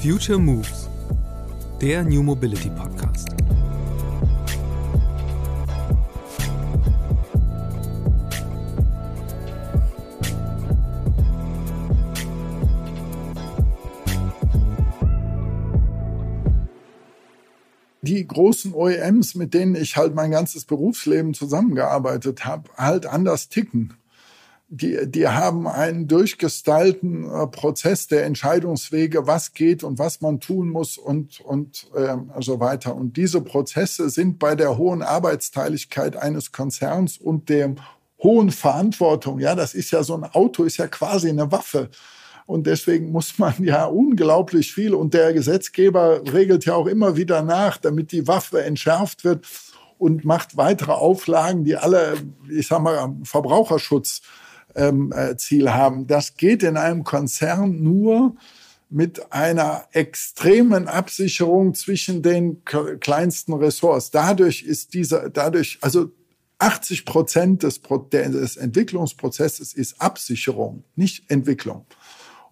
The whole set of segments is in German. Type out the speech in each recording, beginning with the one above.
Future Moves, der New Mobility Podcast. die großen OEMs, mit denen ich halt mein ganzes Berufsleben zusammengearbeitet habe, halt anders ticken. Die, die haben einen durchgestylten äh, Prozess der Entscheidungswege, was geht und was man tun muss und, und äh, so weiter. Und diese Prozesse sind bei der hohen Arbeitsteiligkeit eines Konzerns und der hohen Verantwortung, ja, das ist ja so ein Auto, ist ja quasi eine Waffe und deswegen muss man ja unglaublich viel. Und der Gesetzgeber regelt ja auch immer wieder nach, damit die Waffe entschärft wird und macht weitere Auflagen, die alle, ich sag mal, Verbraucherschutzziel ähm, äh, haben. Das geht in einem Konzern nur mit einer extremen Absicherung zwischen den kleinsten Ressorts. Dadurch ist dieser, dadurch, also 80 Prozent des, des Entwicklungsprozesses ist Absicherung, nicht Entwicklung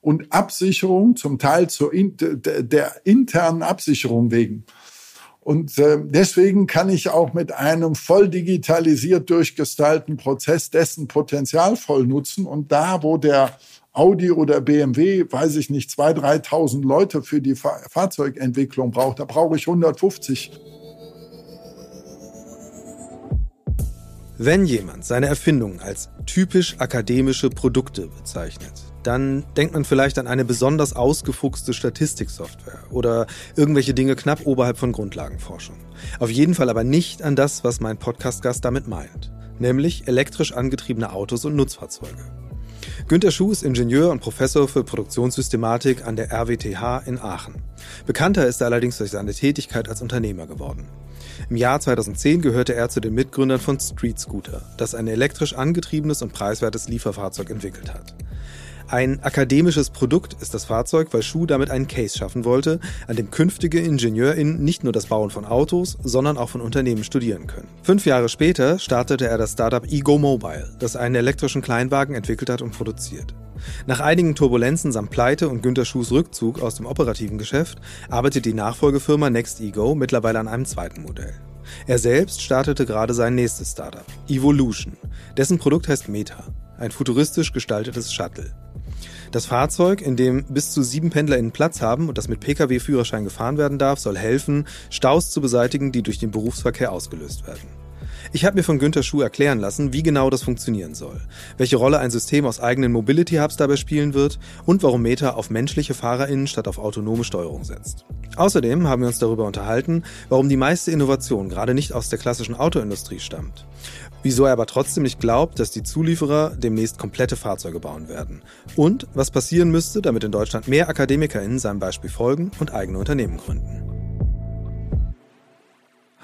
und Absicherung, zum Teil zur der internen Absicherung wegen. Und äh, deswegen kann ich auch mit einem voll digitalisiert durchgestylten Prozess dessen Potenzial voll nutzen. Und da, wo der Audi oder BMW, weiß ich nicht, 2.000, 3.000 Leute für die Fahrzeugentwicklung braucht, da brauche ich 150. Wenn jemand seine Erfindungen als typisch akademische Produkte bezeichnet, dann denkt man vielleicht an eine besonders ausgefuchste Statistiksoftware oder irgendwelche Dinge knapp oberhalb von Grundlagenforschung. Auf jeden Fall aber nicht an das, was mein Podcast-Gast damit meint, nämlich elektrisch angetriebene Autos und Nutzfahrzeuge. Günter Schuh ist Ingenieur und Professor für Produktionssystematik an der RWTH in Aachen. Bekannter ist er allerdings durch seine Tätigkeit als Unternehmer geworden. Im Jahr 2010 gehörte er zu den Mitgründern von Street Scooter, das ein elektrisch angetriebenes und preiswertes Lieferfahrzeug entwickelt hat. Ein akademisches Produkt ist das Fahrzeug, weil Schuh damit einen Case schaffen wollte, an dem künftige IngenieurInnen nicht nur das Bauen von Autos, sondern auch von Unternehmen studieren können. Fünf Jahre später startete er das Startup Ego Mobile, das einen elektrischen Kleinwagen entwickelt hat und produziert. Nach einigen Turbulenzen samt Pleite und Günter Schuhs Rückzug aus dem operativen Geschäft arbeitet die Nachfolgefirma Next Ego mittlerweile an einem zweiten Modell. Er selbst startete gerade sein nächstes Startup, Evolution. Dessen Produkt heißt Meta, ein futuristisch gestaltetes Shuttle. Das Fahrzeug, in dem bis zu sieben PendlerInnen Platz haben und das mit Pkw-Führerschein gefahren werden darf, soll helfen, Staus zu beseitigen, die durch den Berufsverkehr ausgelöst werden. Ich habe mir von Günter Schuh erklären lassen, wie genau das funktionieren soll, welche Rolle ein System aus eigenen Mobility Hubs dabei spielen wird und warum Meta auf menschliche FahrerInnen statt auf autonome Steuerung setzt. Außerdem haben wir uns darüber unterhalten, warum die meiste Innovation gerade nicht aus der klassischen Autoindustrie stammt wieso er aber trotzdem nicht glaubt, dass die Zulieferer demnächst komplette Fahrzeuge bauen werden. Und was passieren müsste, damit in Deutschland mehr AkademikerInnen seinem Beispiel folgen und eigene Unternehmen gründen.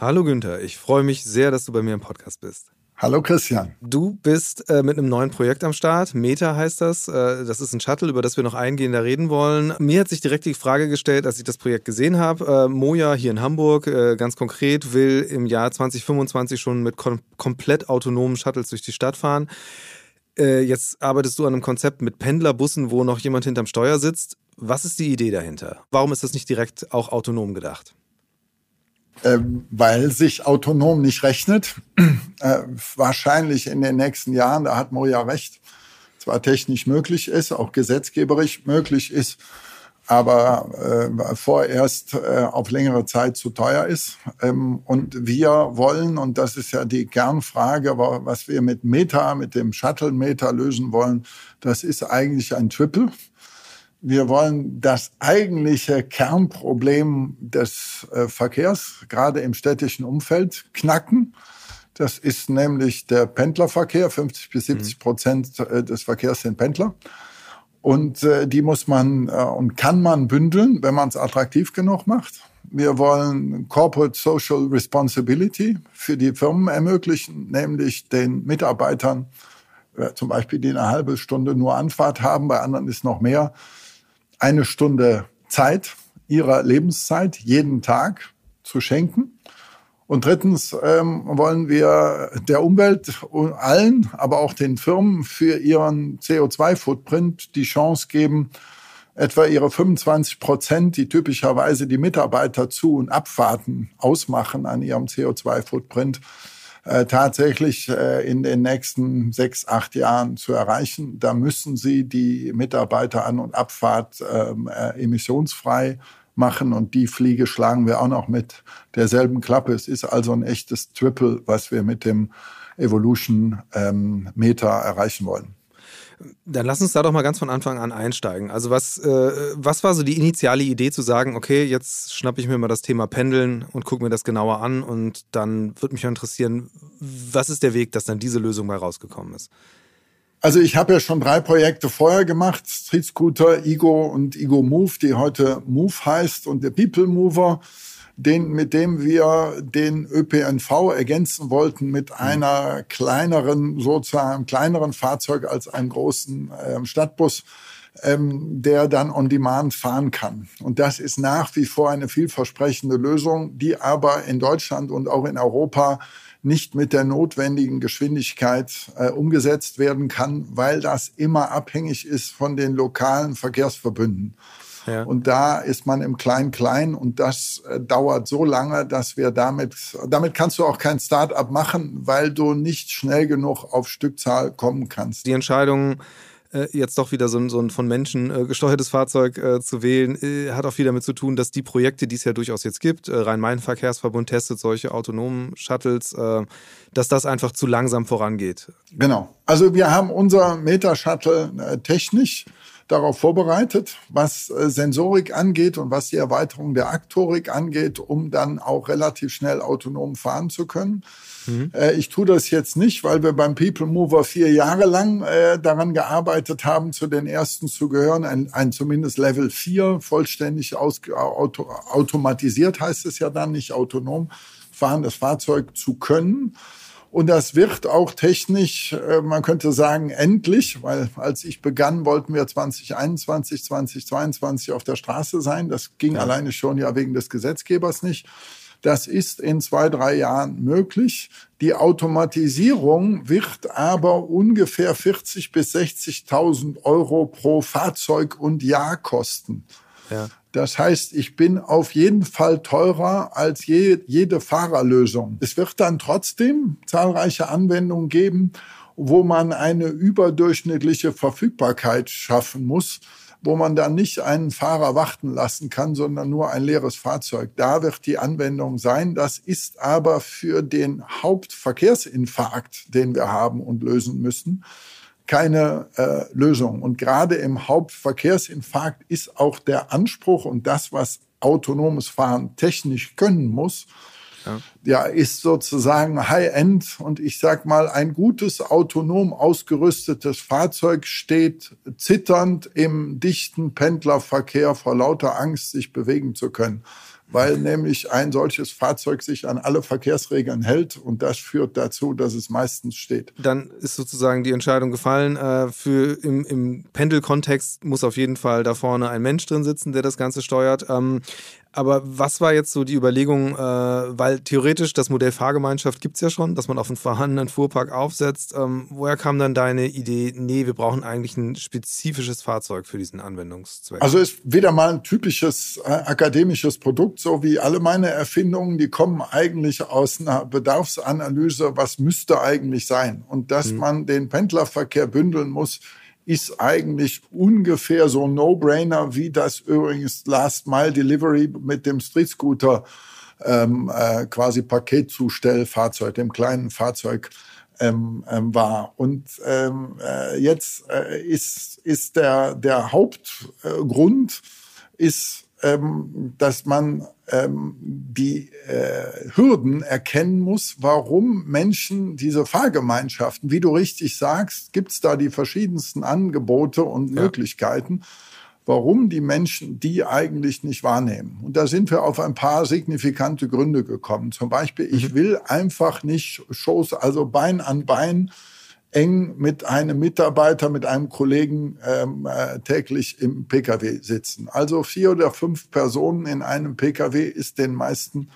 Hallo Günther, ich freue mich sehr, dass du bei mir im Podcast bist. Hallo Christian. Du bist äh, mit einem neuen Projekt am Start. Meta heißt das. Äh, das ist ein Shuttle, über das wir noch eingehender reden wollen. Mir hat sich direkt die Frage gestellt, als ich das Projekt gesehen habe. Äh, Moja hier in Hamburg, äh, ganz konkret, will im Jahr 2025 schon mit kom komplett autonomen Shuttles durch die Stadt fahren. Äh, jetzt arbeitest du an einem Konzept mit Pendlerbussen, wo noch jemand hinterm Steuer sitzt. Was ist die Idee dahinter? Warum ist das nicht direkt auch autonom gedacht? Ähm, weil sich autonom nicht rechnet. Äh, wahrscheinlich in den nächsten Jahren, da hat Moja recht, zwar technisch möglich ist, auch gesetzgeberisch möglich ist, aber äh, vorerst äh, auf längere Zeit zu teuer ist. Ähm, und wir wollen, und das ist ja die Kernfrage, was wir mit Meta, mit dem Shuttle-Meta lösen wollen, das ist eigentlich ein Triple. Wir wollen das eigentliche Kernproblem des äh, Verkehrs, gerade im städtischen Umfeld, knacken. Das ist nämlich der Pendlerverkehr. 50 bis 70 mhm. Prozent äh, des Verkehrs sind Pendler. Und äh, die muss man äh, und kann man bündeln, wenn man es attraktiv genug macht. Wir wollen Corporate Social Responsibility für die Firmen ermöglichen, nämlich den Mitarbeitern, äh, zum Beispiel, die eine halbe Stunde nur Anfahrt haben, bei anderen ist noch mehr, eine Stunde Zeit ihrer Lebenszeit jeden Tag zu schenken. Und drittens ähm, wollen wir der Umwelt allen, aber auch den Firmen für ihren CO2-Footprint die Chance geben, etwa ihre 25 Prozent, die typischerweise die Mitarbeiter zu und Abfahrten ausmachen an ihrem CO2-Footprint, äh, tatsächlich äh, in den nächsten sechs, acht Jahren zu erreichen. Da müssen sie die Mitarbeiter an und Abfahrt ähm, äh, emissionsfrei machen und die Fliege schlagen wir auch noch mit derselben Klappe. Es ist also ein echtes Triple, was wir mit dem Evolution ähm, Meter erreichen wollen. Dann lass uns da doch mal ganz von Anfang an einsteigen. Also was, äh, was war so die initiale Idee zu sagen, okay, jetzt schnappe ich mir mal das Thema Pendeln und gucke mir das genauer an und dann würde mich interessieren, was ist der Weg, dass dann diese Lösung mal rausgekommen ist? Also ich habe ja schon drei Projekte vorher gemacht, Street Scooter, Ego und Ego Move, die heute Move heißt und der People Mover den, mit dem wir den ÖPNV ergänzen wollten mit mhm. einer kleineren, sozusagen kleineren Fahrzeug als einem großen äh, Stadtbus, ähm, der dann on demand fahren kann. Und das ist nach wie vor eine vielversprechende Lösung, die aber in Deutschland und auch in Europa nicht mit der notwendigen Geschwindigkeit äh, umgesetzt werden kann, weil das immer abhängig ist von den lokalen Verkehrsverbünden. Ja. Und da ist man im Klein-Klein und das äh, dauert so lange, dass wir damit, damit kannst du auch kein Start-up machen, weil du nicht schnell genug auf Stückzahl kommen kannst. Die Entscheidung, äh, jetzt doch wieder so ein, so ein von Menschen äh, gesteuertes Fahrzeug äh, zu wählen, äh, hat auch viel damit zu tun, dass die Projekte, die es ja durchaus jetzt gibt, äh, Rhein-Main-Verkehrsverbund testet solche autonomen Shuttles, äh, dass das einfach zu langsam vorangeht. Genau. Also wir haben unser Meta-Shuttle technisch darauf vorbereitet, was äh, Sensorik angeht und was die Erweiterung der Aktorik angeht, um dann auch relativ schnell autonom fahren zu können. Mhm. Äh, ich tue das jetzt nicht, weil wir beim People Mover vier Jahre lang äh, daran gearbeitet haben, zu den ersten zu gehören. Ein, ein zumindest Level 4, vollständig aus, auto, automatisiert heißt es ja dann, nicht autonom fahrendes Fahrzeug zu können. Und das wird auch technisch, äh, man könnte sagen, endlich, weil als ich begann, wollten wir 2021, 2022 auf der Straße sein. Das ging ja. alleine schon ja wegen des Gesetzgebers nicht. Das ist in zwei, drei Jahren möglich. Die Automatisierung wird aber ungefähr 40 bis 60.000 Euro pro Fahrzeug und Jahr kosten. Ja. Das heißt, ich bin auf jeden Fall teurer als je, jede Fahrerlösung. Es wird dann trotzdem zahlreiche Anwendungen geben, wo man eine überdurchschnittliche Verfügbarkeit schaffen muss, wo man dann nicht einen Fahrer warten lassen kann, sondern nur ein leeres Fahrzeug. Da wird die Anwendung sein. Das ist aber für den Hauptverkehrsinfarkt, den wir haben und lösen müssen, keine äh, Lösung. Und gerade im Hauptverkehrsinfarkt ist auch der Anspruch und das, was autonomes Fahren technisch können muss, ja, ja ist sozusagen High-End. Und ich sag mal, ein gutes autonom ausgerüstetes Fahrzeug steht zitternd im dichten Pendlerverkehr vor lauter Angst, sich bewegen zu können weil nämlich ein solches Fahrzeug sich an alle Verkehrsregeln hält und das führt dazu, dass es meistens steht. Dann ist sozusagen die Entscheidung gefallen, äh, für im, im Pendelkontext muss auf jeden Fall da vorne ein Mensch drin sitzen, der das Ganze steuert. Ähm, aber was war jetzt so die Überlegung, äh, weil theoretisch das Modell Fahrgemeinschaft gibt es ja schon, dass man auf einen vorhandenen Fuhrpark aufsetzt. Ähm, woher kam dann deine Idee, nee, wir brauchen eigentlich ein spezifisches Fahrzeug für diesen Anwendungszweck? Also ist wieder mal ein typisches äh, akademisches Produkt, so wie alle meine Erfindungen, die kommen eigentlich aus einer Bedarfsanalyse, was müsste eigentlich sein. Und dass hm. man den Pendlerverkehr bündeln muss, ist eigentlich ungefähr so ein No-Brainer, wie das übrigens Last Mile Delivery mit dem Street Scooter ähm, äh, quasi Paketzustellfahrzeug, dem kleinen Fahrzeug ähm, ähm, war. Und ähm, äh, jetzt äh, ist, ist der, der Hauptgrund ist, ähm, dass man ähm, die äh, Hürden erkennen muss, warum Menschen diese Fahrgemeinschaften, wie du richtig sagst, gibt es da die verschiedensten Angebote und ja. Möglichkeiten, warum die Menschen die eigentlich nicht wahrnehmen. Und da sind wir auf ein paar signifikante Gründe gekommen. Zum Beispiel, ich mhm. will einfach nicht Shows, also Bein an Bein eng mit einem Mitarbeiter, mit einem Kollegen ähm, äh, täglich im Pkw sitzen. Also vier oder fünf Personen in einem Pkw ist den meisten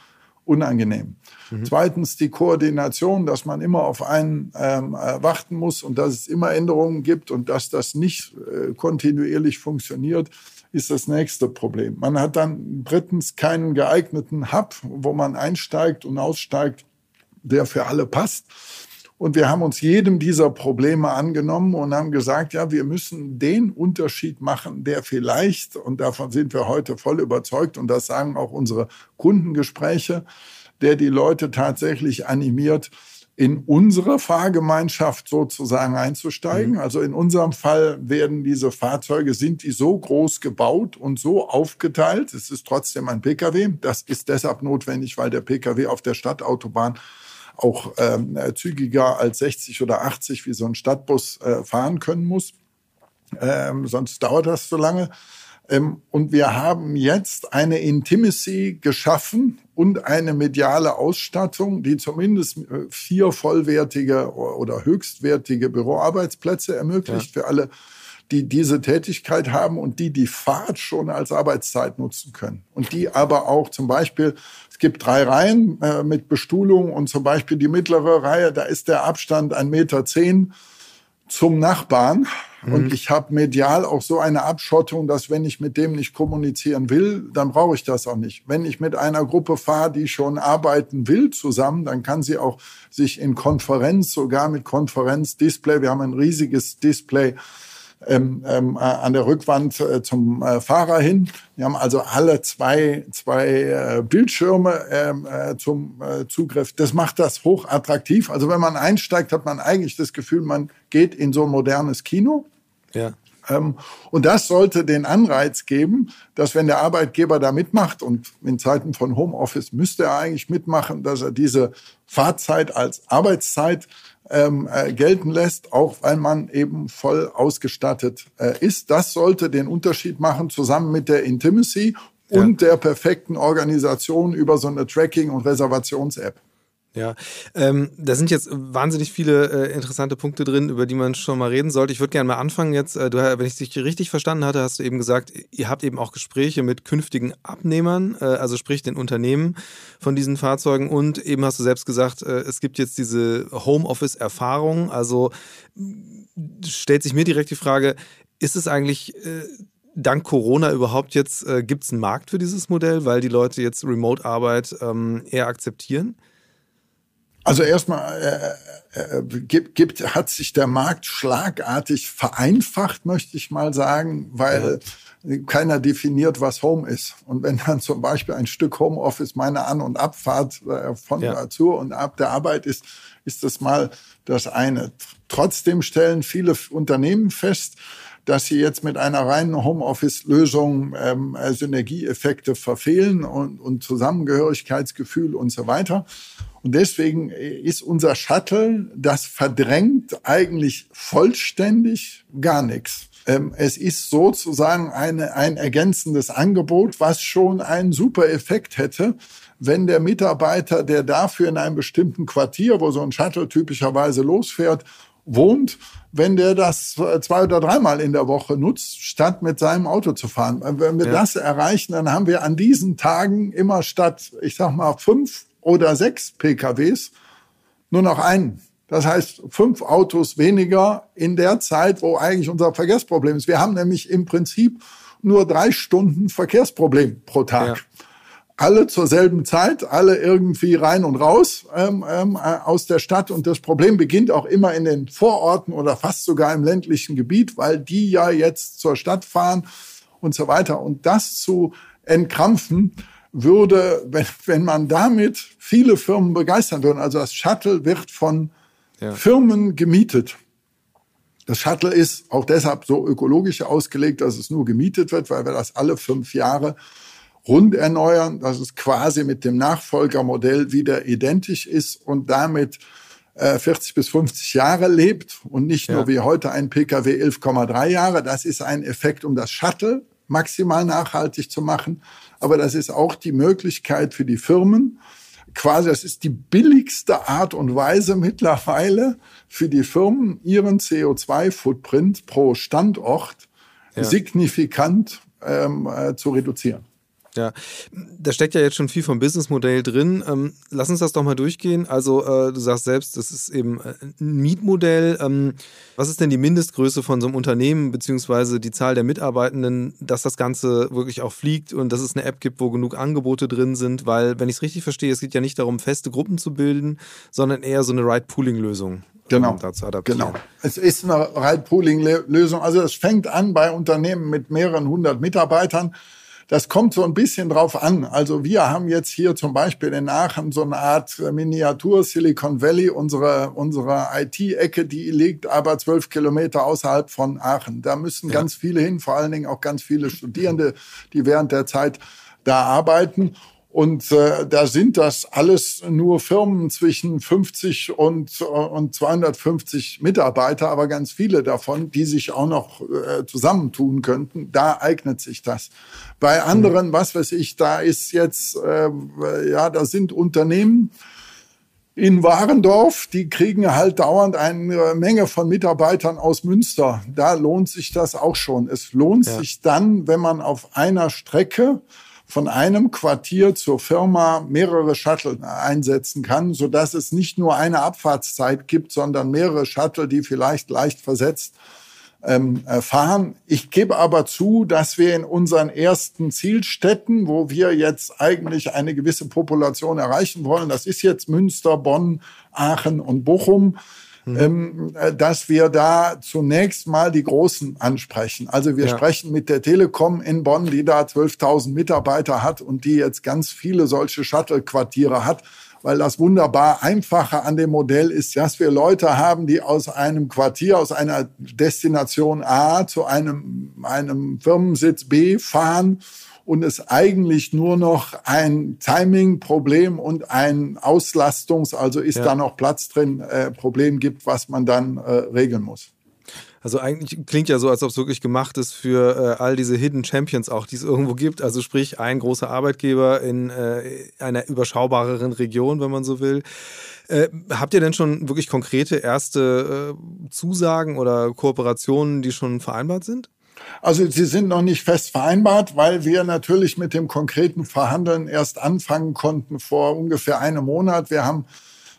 unangenehm. Mhm. Zweitens die Koordination, dass man immer auf einen ähm, äh, warten muss und dass es immer Änderungen gibt und dass das nicht äh, kontinuierlich funktioniert, ist das nächste Problem. Man hat dann drittens keinen geeigneten Hub, wo man einsteigt und aussteigt, der für alle passt. Und wir haben uns jedem dieser Probleme angenommen und haben gesagt, ja, wir müssen den Unterschied machen, der vielleicht, und davon sind wir heute voll überzeugt, und das sagen auch unsere Kundengespräche, der die Leute tatsächlich animiert, in unsere Fahrgemeinschaft sozusagen einzusteigen. Mhm. Also in unserem Fall werden diese Fahrzeuge, sind die so groß gebaut und so aufgeteilt. Es ist trotzdem ein Pkw. Das ist deshalb notwendig, weil der Pkw auf der Stadtautobahn auch ähm, zügiger als 60 oder 80 wie so ein Stadtbus äh, fahren können muss. Ähm, sonst dauert das so lange. Ähm, und wir haben jetzt eine Intimacy geschaffen und eine mediale Ausstattung, die zumindest äh, vier vollwertige oder höchstwertige Büroarbeitsplätze ermöglicht ja. für alle, die diese Tätigkeit haben und die die Fahrt schon als Arbeitszeit nutzen können. Und die aber auch zum Beispiel, es gibt drei Reihen äh, mit Bestuhlung und zum Beispiel die mittlere Reihe, da ist der Abstand ein Meter zehn zum Nachbarn. Mhm. Und ich habe medial auch so eine Abschottung, dass wenn ich mit dem nicht kommunizieren will, dann brauche ich das auch nicht. Wenn ich mit einer Gruppe fahre, die schon arbeiten will zusammen, dann kann sie auch sich in Konferenz, sogar mit Konferenzdisplay, wir haben ein riesiges Display, ähm, ähm, äh, an der Rückwand äh, zum äh, Fahrer hin. Wir haben also alle zwei, zwei äh, Bildschirme ähm, äh, zum äh, Zugriff. Das macht das hoch attraktiv. Also wenn man einsteigt, hat man eigentlich das Gefühl, man geht in so ein modernes Kino. Ja. Ähm, und das sollte den Anreiz geben, dass wenn der Arbeitgeber da mitmacht und in Zeiten von Homeoffice müsste er eigentlich mitmachen, dass er diese Fahrzeit als Arbeitszeit ähm, äh, gelten lässt, auch weil man eben voll ausgestattet äh, ist. Das sollte den Unterschied machen, zusammen mit der Intimacy und ja. der perfekten Organisation über so eine Tracking- und Reservations-App. Ja, ähm, da sind jetzt wahnsinnig viele äh, interessante Punkte drin, über die man schon mal reden sollte. Ich würde gerne mal anfangen jetzt. Äh, du, wenn ich dich richtig verstanden hatte, hast du eben gesagt, ihr habt eben auch Gespräche mit künftigen Abnehmern, äh, also sprich den Unternehmen von diesen Fahrzeugen. Und eben hast du selbst gesagt, äh, es gibt jetzt diese Homeoffice-Erfahrung. Also stellt sich mir direkt die Frage, ist es eigentlich äh, dank Corona überhaupt jetzt, äh, gibt es einen Markt für dieses Modell, weil die Leute jetzt Remote-Arbeit ähm, eher akzeptieren? Also erstmal äh, äh, gibt, gibt, hat sich der Markt schlagartig vereinfacht, möchte ich mal sagen, weil ja. keiner definiert, was Home ist. Und wenn dann zum Beispiel ein Stück Homeoffice meine An- und Abfahrt äh, von ja. zu und ab der Arbeit ist, ist das mal das eine. Trotzdem stellen viele Unternehmen fest, dass sie jetzt mit einer reinen Homeoffice-Lösung ähm, Synergieeffekte verfehlen und, und Zusammengehörigkeitsgefühl und so weiter. Und deswegen ist unser Shuttle, das verdrängt eigentlich vollständig gar nichts. Ähm, es ist sozusagen eine, ein ergänzendes Angebot, was schon einen super Effekt hätte, wenn der Mitarbeiter, der dafür in einem bestimmten Quartier, wo so ein Shuttle typischerweise losfährt, wohnt, wenn der das zwei oder dreimal in der Woche nutzt, statt mit seinem Auto zu fahren. Wenn wir ja. das erreichen, dann haben wir an diesen Tagen immer statt, ich sag mal, fünf oder sechs PKWs nur noch einen. Das heißt, fünf Autos weniger in der Zeit, wo eigentlich unser Verkehrsproblem ist. Wir haben nämlich im Prinzip nur drei Stunden Verkehrsproblem pro Tag. Ja. Alle zur selben Zeit, alle irgendwie rein und raus ähm, ähm, äh, aus der Stadt. Und das Problem beginnt auch immer in den Vororten oder fast sogar im ländlichen Gebiet, weil die ja jetzt zur Stadt fahren und so weiter. Und das zu entkrampfen, würde, wenn, wenn man damit viele Firmen begeistern würde, also das Shuttle wird von ja. Firmen gemietet. Das Shuttle ist auch deshalb so ökologisch ausgelegt, dass es nur gemietet wird, weil wir das alle fünf Jahre rund erneuern, dass es quasi mit dem Nachfolgermodell wieder identisch ist und damit äh, 40 bis 50 Jahre lebt und nicht ja. nur wie heute ein Pkw 11,3 Jahre. Das ist ein Effekt, um das Shuttle maximal nachhaltig zu machen aber das ist auch die Möglichkeit für die Firmen, quasi, das ist die billigste Art und Weise mittlerweile für die Firmen, ihren CO2-Footprint pro Standort ja. signifikant ähm, äh, zu reduzieren. Ja, da steckt ja jetzt schon viel vom Businessmodell drin. Ähm, lass uns das doch mal durchgehen. Also äh, du sagst selbst, das ist eben äh, ein Mietmodell. Ähm, was ist denn die Mindestgröße von so einem Unternehmen beziehungsweise die Zahl der Mitarbeitenden, dass das Ganze wirklich auch fliegt und dass es eine App gibt, wo genug Angebote drin sind? Weil, wenn ich es richtig verstehe, es geht ja nicht darum, feste Gruppen zu bilden, sondern eher so eine Ride-Pooling-Lösung. Genau. Um dazu adaptieren. Genau. Es ist eine Ride-Pooling-Lösung. Also es fängt an bei Unternehmen mit mehreren hundert Mitarbeitern das kommt so ein bisschen drauf an. Also wir haben jetzt hier zum Beispiel in Aachen so eine Art Miniatur Silicon Valley. Unsere, unsere IT-Ecke, die liegt aber zwölf Kilometer außerhalb von Aachen. Da müssen ja. ganz viele hin, vor allen Dingen auch ganz viele Studierende, die während der Zeit da arbeiten. Und äh, da sind das alles nur Firmen zwischen 50 und, und 250 Mitarbeiter, aber ganz viele davon, die sich auch noch äh, zusammentun könnten. Da eignet sich das. Bei anderen, was weiß ich, da ist jetzt, äh, ja, da sind Unternehmen, in Warendorf, die kriegen halt dauernd eine Menge von Mitarbeitern aus Münster. Da lohnt sich das auch schon. Es lohnt ja. sich dann, wenn man auf einer Strecke von einem Quartier zur Firma mehrere Shuttle einsetzen kann, so dass es nicht nur eine Abfahrtszeit gibt, sondern mehrere Shuttle, die vielleicht leicht versetzt ähm, äh, fahren. Ich gebe aber zu, dass wir in unseren ersten Zielstädten, wo wir jetzt eigentlich eine gewisse Population erreichen wollen, das ist jetzt Münster, Bonn, Aachen und Bochum, mhm. ähm, äh, dass wir da zunächst mal die Großen ansprechen. Also wir ja. sprechen mit der Telekom in Bonn, die da 12.000 Mitarbeiter hat und die jetzt ganz viele solche Shuttle-Quartiere hat weil das wunderbar Einfache an dem Modell ist, dass wir Leute haben, die aus einem Quartier, aus einer Destination A zu einem, einem Firmensitz B fahren und es eigentlich nur noch ein Timing-Problem und ein Auslastungs-, also ist ja. da noch Platz drin, äh, Problem gibt, was man dann äh, regeln muss. Also eigentlich klingt ja so, als ob es wirklich gemacht ist für äh, all diese Hidden Champions auch, die es irgendwo gibt. Also sprich ein großer Arbeitgeber in äh, einer überschaubareren Region, wenn man so will. Äh, habt ihr denn schon wirklich konkrete erste äh, Zusagen oder Kooperationen, die schon vereinbart sind? Also sie sind noch nicht fest vereinbart, weil wir natürlich mit dem konkreten Verhandeln erst anfangen konnten vor ungefähr einem Monat. Wir haben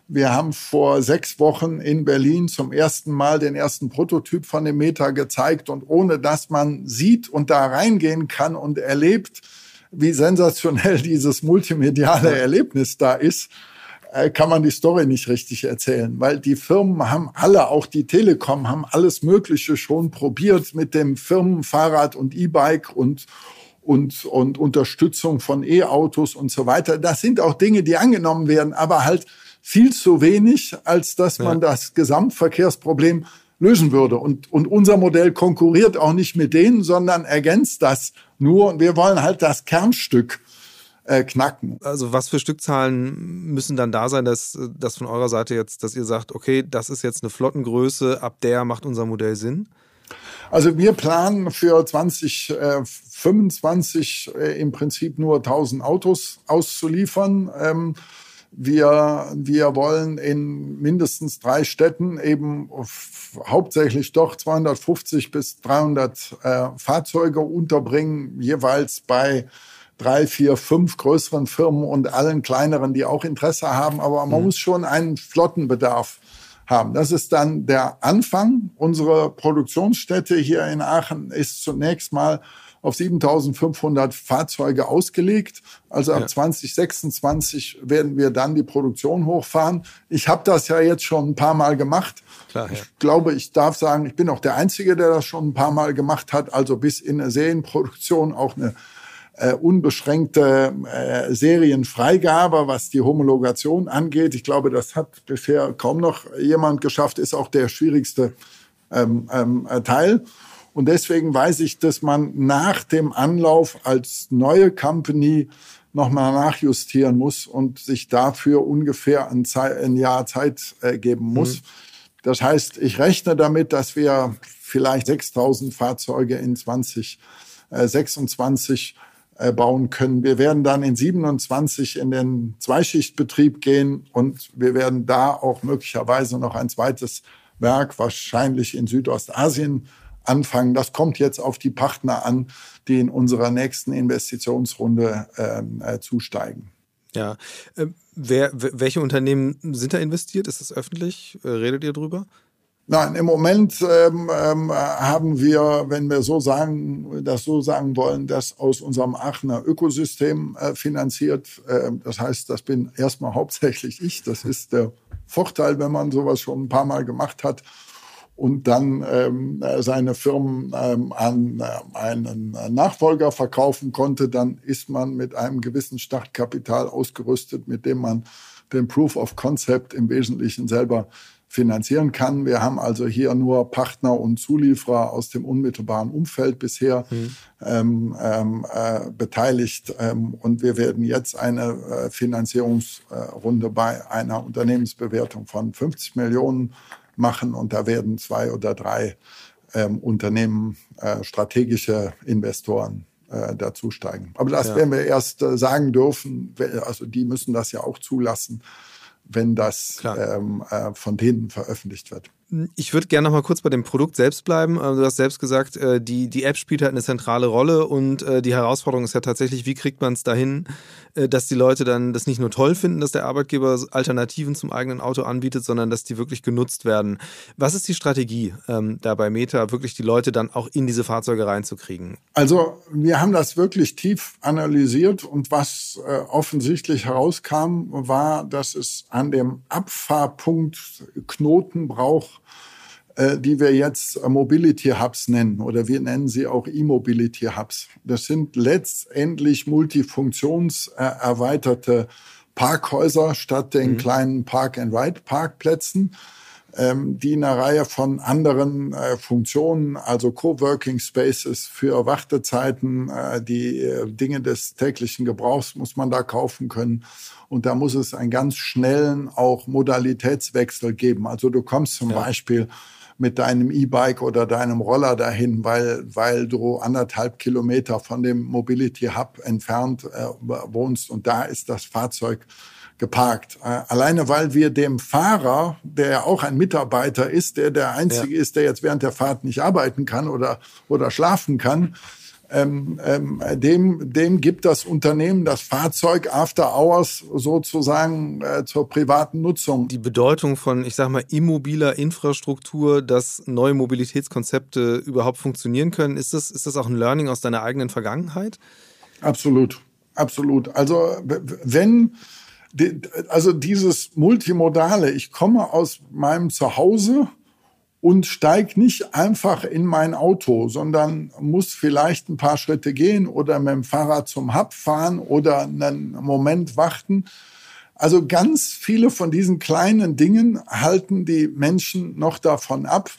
wir haben vor sechs Wochen in Berlin zum ersten Mal den ersten Prototyp von dem Meta gezeigt und ohne dass man sieht und da reingehen kann und erlebt, wie sensationell dieses multimediale Erlebnis da ist, kann man die Story nicht richtig erzählen, weil die Firmen haben alle, auch die Telekom, haben alles Mögliche schon probiert mit dem Firmenfahrrad und E-Bike und und, und Unterstützung von E-Autos und so weiter. Das sind auch Dinge, die angenommen werden, aber halt viel zu wenig, als dass man ja. das Gesamtverkehrsproblem lösen würde. Und, und unser Modell konkurriert auch nicht mit denen, sondern ergänzt das nur. Und wir wollen halt das Kernstück äh, knacken. Also was für Stückzahlen müssen dann da sein, dass das von eurer Seite jetzt, dass ihr sagt, okay, das ist jetzt eine Flottengröße, ab der macht unser Modell Sinn? Also wir planen für 2025 äh, im Prinzip nur 1000 Autos auszuliefern. Ähm, wir, wir wollen in mindestens drei Städten eben hauptsächlich doch 250 bis 300 äh, Fahrzeuge unterbringen, jeweils bei drei, vier, fünf größeren Firmen und allen kleineren, die auch Interesse haben. Aber man mhm. muss schon einen Flottenbedarf haben. Das ist dann der Anfang. Unsere Produktionsstätte hier in Aachen ist zunächst mal auf 7500 Fahrzeuge ausgelegt. Also ab ja. 2026 werden wir dann die Produktion hochfahren. Ich habe das ja jetzt schon ein paar Mal gemacht. Klar, ja. Ich glaube, ich darf sagen, ich bin auch der Einzige, der das schon ein paar Mal gemacht hat. Also bis in eine Serienproduktion auch eine äh, unbeschränkte äh, Serienfreigabe, was die Homologation angeht. Ich glaube, das hat bisher kaum noch jemand geschafft, ist auch der schwierigste ähm, ähm, Teil. Und deswegen weiß ich, dass man nach dem Anlauf als neue Company nochmal nachjustieren muss und sich dafür ungefähr ein, Zeit, ein Jahr Zeit äh, geben muss. Mhm. Das heißt, ich rechne damit, dass wir vielleicht 6000 Fahrzeuge in 2026 äh, bauen können. Wir werden dann in 27 in den Zweischichtbetrieb gehen und wir werden da auch möglicherweise noch ein zweites Werk, wahrscheinlich in Südostasien, anfangen. Das kommt jetzt auf die Partner an, die in unserer nächsten Investitionsrunde ähm, äh, zusteigen. Ja, äh, wer, welche Unternehmen sind da investiert? Ist das öffentlich? Äh, redet ihr drüber? Nein, im Moment ähm, ähm, haben wir, wenn wir so sagen, das so sagen wollen, das aus unserem Aachener Ökosystem äh, finanziert. Äh, das heißt, das bin erstmal hauptsächlich ich. Das ist der Vorteil, wenn man sowas schon ein paar Mal gemacht hat und dann ähm, seine Firmen ähm, an äh, einen Nachfolger verkaufen konnte, dann ist man mit einem gewissen Startkapital ausgerüstet, mit dem man den Proof of Concept im Wesentlichen selber finanzieren kann. Wir haben also hier nur Partner und Zulieferer aus dem unmittelbaren Umfeld bisher mhm. ähm, äh, beteiligt. Ähm, und wir werden jetzt eine äh, Finanzierungsrunde bei einer Unternehmensbewertung von 50 Millionen machen. Und da werden zwei oder drei ähm, Unternehmen, äh, strategische Investoren äh, dazusteigen. Aber das ja. werden wir erst äh, sagen dürfen. Also die müssen das ja auch zulassen wenn das ähm, äh, von denen veröffentlicht wird. Ich würde gerne noch mal kurz bei dem Produkt selbst bleiben. Also, du hast selbst gesagt, äh, die, die App spielt halt eine zentrale Rolle und äh, die Herausforderung ist ja tatsächlich, wie kriegt man es dahin, äh, dass die Leute dann das nicht nur toll finden, dass der Arbeitgeber Alternativen zum eigenen Auto anbietet, sondern dass die wirklich genutzt werden. Was ist die Strategie ähm, da bei Meta, wirklich die Leute dann auch in diese Fahrzeuge reinzukriegen? Also wir haben das wirklich tief analysiert und was offensichtlich herauskam, war, dass es an dem Abfahrpunkt Knoten braucht, äh, die wir jetzt Mobility Hubs nennen oder wir nennen sie auch E-Mobility Hubs. Das sind letztendlich multifunktionserweiterte Parkhäuser statt den mhm. kleinen Park-and-Ride-Parkplätzen ähm, die eine Reihe von anderen äh, Funktionen, also Coworking Spaces für Wartezeiten, äh, die äh, Dinge des täglichen Gebrauchs muss man da kaufen können. Und da muss es einen ganz schnellen auch Modalitätswechsel geben. Also du kommst zum ja. Beispiel mit deinem E-Bike oder deinem Roller dahin, weil, weil du anderthalb Kilometer von dem Mobility Hub entfernt äh, wohnst und da ist das Fahrzeug geparkt. Äh, alleine weil wir dem Fahrer, der ja auch ein Mitarbeiter ist, der der Einzige ja. ist, der jetzt während der Fahrt nicht arbeiten kann oder, oder schlafen kann, ähm, ähm, dem, dem gibt das Unternehmen das Fahrzeug after hours sozusagen äh, zur privaten Nutzung. Die Bedeutung von, ich sag mal, immobiler Infrastruktur, dass neue Mobilitätskonzepte überhaupt funktionieren können, ist das, ist das auch ein Learning aus deiner eigenen Vergangenheit? Absolut, absolut. Also wenn also dieses Multimodale, ich komme aus meinem Zuhause und steige nicht einfach in mein Auto, sondern muss vielleicht ein paar Schritte gehen oder mit dem Fahrrad zum Hub fahren oder einen Moment warten. Also ganz viele von diesen kleinen Dingen halten die Menschen noch davon ab,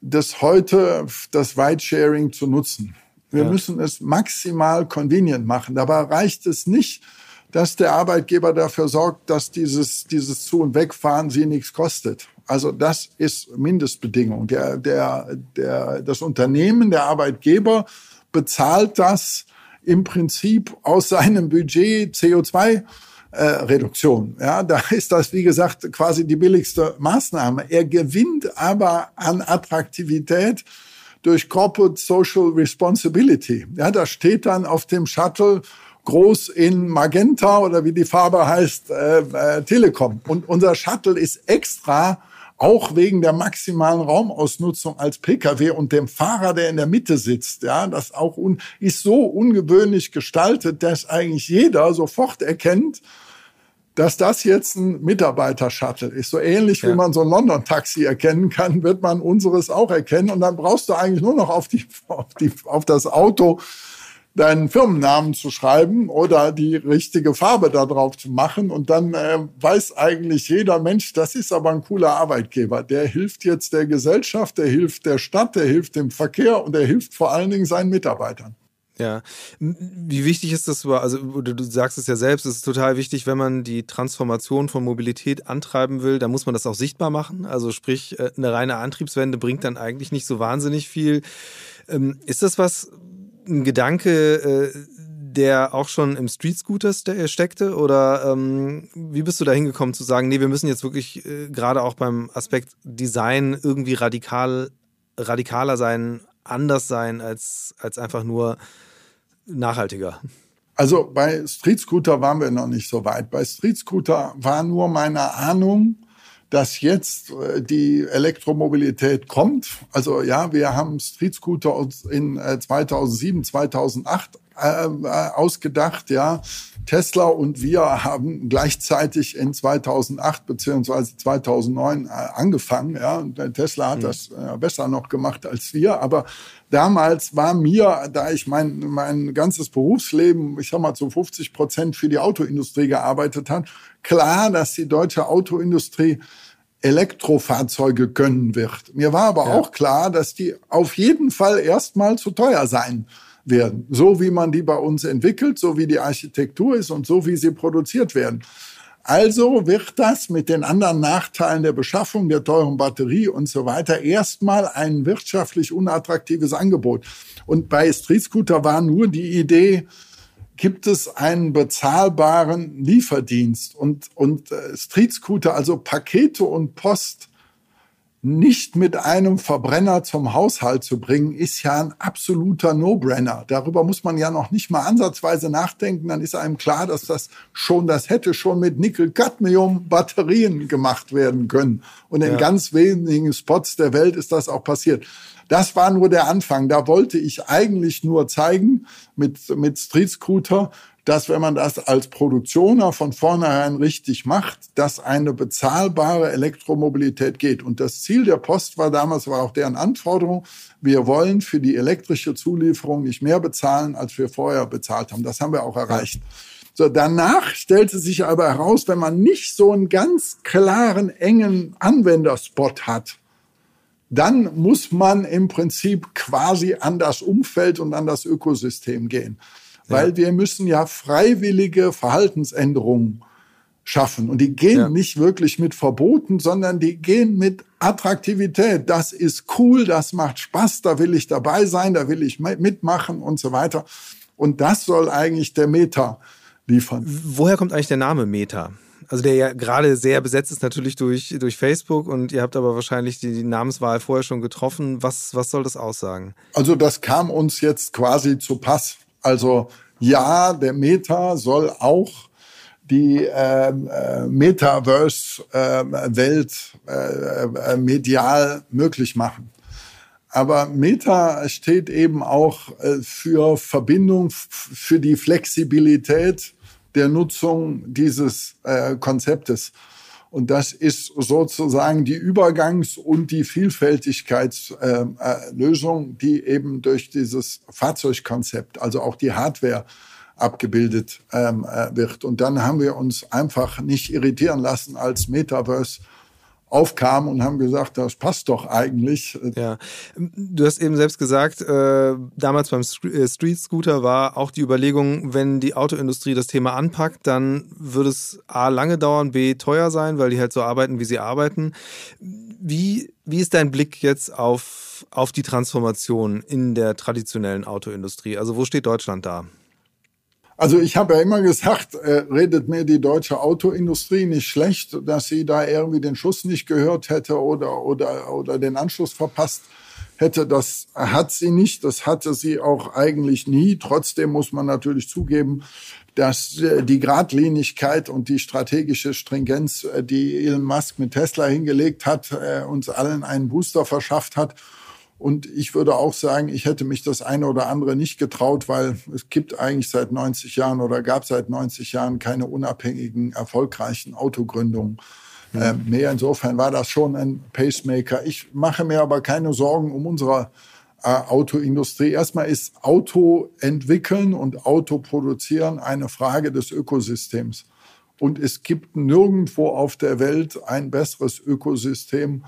das heute das Ridesharing zu nutzen. Wir ja. müssen es maximal convenient machen. Dabei reicht es nicht, dass der Arbeitgeber dafür sorgt, dass dieses, dieses Zu- und Wegfahren sie nichts kostet. Also das ist Mindestbedingung. Der, der, der, das Unternehmen, der Arbeitgeber bezahlt das im Prinzip aus seinem Budget CO2 äh, Reduktion. Ja, da ist das, wie gesagt, quasi die billigste Maßnahme. Er gewinnt aber an Attraktivität durch Corporate Social Responsibility. Ja, da steht dann auf dem Shuttle groß in Magenta oder wie die Farbe heißt, äh, äh, Telekom. Und unser Shuttle ist extra auch wegen der maximalen Raumausnutzung als Pkw und dem Fahrer, der in der Mitte sitzt, ja, das auch un, ist so ungewöhnlich gestaltet, dass eigentlich jeder sofort erkennt, dass das jetzt ein Mitarbeiter-Shuttle ist. So ähnlich ja. wie man so ein London-Taxi erkennen kann, wird man unseres auch erkennen. Und dann brauchst du eigentlich nur noch auf, die, auf, die, auf das Auto deinen Firmennamen zu schreiben oder die richtige Farbe da drauf zu machen. Und dann äh, weiß eigentlich jeder Mensch, das ist aber ein cooler Arbeitgeber. Der hilft jetzt der Gesellschaft, der hilft der Stadt, der hilft dem Verkehr und der hilft vor allen Dingen seinen Mitarbeitern. Ja, wie wichtig ist das? Also du sagst es ja selbst, es ist total wichtig, wenn man die Transformation von Mobilität antreiben will, dann muss man das auch sichtbar machen. Also sprich, äh, eine reine Antriebswende bringt dann eigentlich nicht so wahnsinnig viel. Ähm, ist das was, ein Gedanke, äh, der auch schon im Street Scooter steckte? Oder ähm, wie bist du da hingekommen zu sagen, nee, wir müssen jetzt wirklich äh, gerade auch beim Aspekt Design irgendwie radikal radikaler sein, anders sein als, als einfach nur nachhaltiger? Also bei Street Scooter waren wir noch nicht so weit. Bei Street Scooter war nur meine Ahnung, dass jetzt äh, die Elektromobilität kommt. Also ja, wir haben Street Scooter in 2007, 2008 äh, äh, ausgedacht, ja. Tesla und wir haben gleichzeitig in 2008 beziehungsweise 2009 angefangen, ja. Und Tesla hat mhm. das besser noch gemacht als wir, aber damals war mir, da ich mein, mein ganzes Berufsleben, ich sag mal zu 50 Prozent für die Autoindustrie gearbeitet hat, klar, dass die deutsche Autoindustrie Elektrofahrzeuge gönnen wird. Mir war aber ja. auch klar, dass die auf jeden Fall erstmal zu teuer sein werden. So wie man die bei uns entwickelt, so wie die Architektur ist und so wie sie produziert werden. Also wird das mit den anderen Nachteilen der Beschaffung, der teuren Batterie und so weiter erstmal ein wirtschaftlich unattraktives Angebot. Und bei Street Scooter war nur die Idee, gibt es einen bezahlbaren Lieferdienst und, und äh, Street Scooter, also Pakete und Post nicht mit einem Verbrenner zum Haushalt zu bringen, ist ja ein absoluter No-Brenner. Darüber muss man ja noch nicht mal ansatzweise nachdenken. Dann ist einem klar, dass das schon, das hätte schon mit Nickel-Cadmium-Batterien gemacht werden können. Und in ja. ganz wenigen Spots der Welt ist das auch passiert. Das war nur der Anfang. Da wollte ich eigentlich nur zeigen mit, mit Street Scooter, dass wenn man das als Produktioner von vornherein richtig macht, dass eine bezahlbare Elektromobilität geht. Und das Ziel der Post war damals, war auch deren Anforderung, wir wollen für die elektrische Zulieferung nicht mehr bezahlen, als wir vorher bezahlt haben. Das haben wir auch erreicht. So, danach stellte sich aber heraus, wenn man nicht so einen ganz klaren, engen Anwenderspot hat, dann muss man im Prinzip quasi an das Umfeld und an das Ökosystem gehen weil ja. wir müssen ja freiwillige Verhaltensänderungen schaffen. Und die gehen ja. nicht wirklich mit Verboten, sondern die gehen mit Attraktivität. Das ist cool, das macht Spaß, da will ich dabei sein, da will ich mitmachen und so weiter. Und das soll eigentlich der Meta liefern. Woher kommt eigentlich der Name Meta? Also der ja gerade sehr besetzt ist natürlich durch, durch Facebook und ihr habt aber wahrscheinlich die, die Namenswahl vorher schon getroffen. Was, was soll das aussagen? Also das kam uns jetzt quasi zu Pass. Also ja, der Meta soll auch die ähm, äh, Metaverse-Welt äh, äh, medial möglich machen. Aber Meta steht eben auch äh, für Verbindung, für die Flexibilität der Nutzung dieses äh, Konzeptes. Und das ist sozusagen die Übergangs- und die Vielfältigkeitslösung, äh, die eben durch dieses Fahrzeugkonzept, also auch die Hardware, abgebildet ähm, äh, wird. Und dann haben wir uns einfach nicht irritieren lassen, als Metaverse aufkam und haben gesagt, das passt doch eigentlich. Ja, du hast eben selbst gesagt, äh, damals beim äh, Street Scooter war auch die Überlegung, wenn die Autoindustrie das Thema anpackt, dann würde es A lange dauern, B teuer sein, weil die halt so arbeiten, wie sie arbeiten. Wie, wie ist dein Blick jetzt auf, auf die Transformation in der traditionellen Autoindustrie? Also wo steht Deutschland da? Also ich habe ja immer gesagt, äh, redet mir die deutsche Autoindustrie nicht schlecht, dass sie da irgendwie den Schuss nicht gehört hätte oder, oder, oder den Anschluss verpasst hätte. Das hat sie nicht, das hatte sie auch eigentlich nie. Trotzdem muss man natürlich zugeben, dass äh, die Gradlinigkeit und die strategische Stringenz, äh, die Elon Musk mit Tesla hingelegt hat, äh, uns allen einen Booster verschafft hat und ich würde auch sagen, ich hätte mich das eine oder andere nicht getraut, weil es gibt eigentlich seit 90 Jahren oder gab seit 90 Jahren keine unabhängigen, erfolgreichen Autogründungen äh, mehr. Insofern war das schon ein Pacemaker. Ich mache mir aber keine Sorgen um unsere äh, Autoindustrie. Erstmal ist Auto entwickeln und Auto produzieren eine Frage des Ökosystems. Und es gibt nirgendwo auf der Welt ein besseres Ökosystem,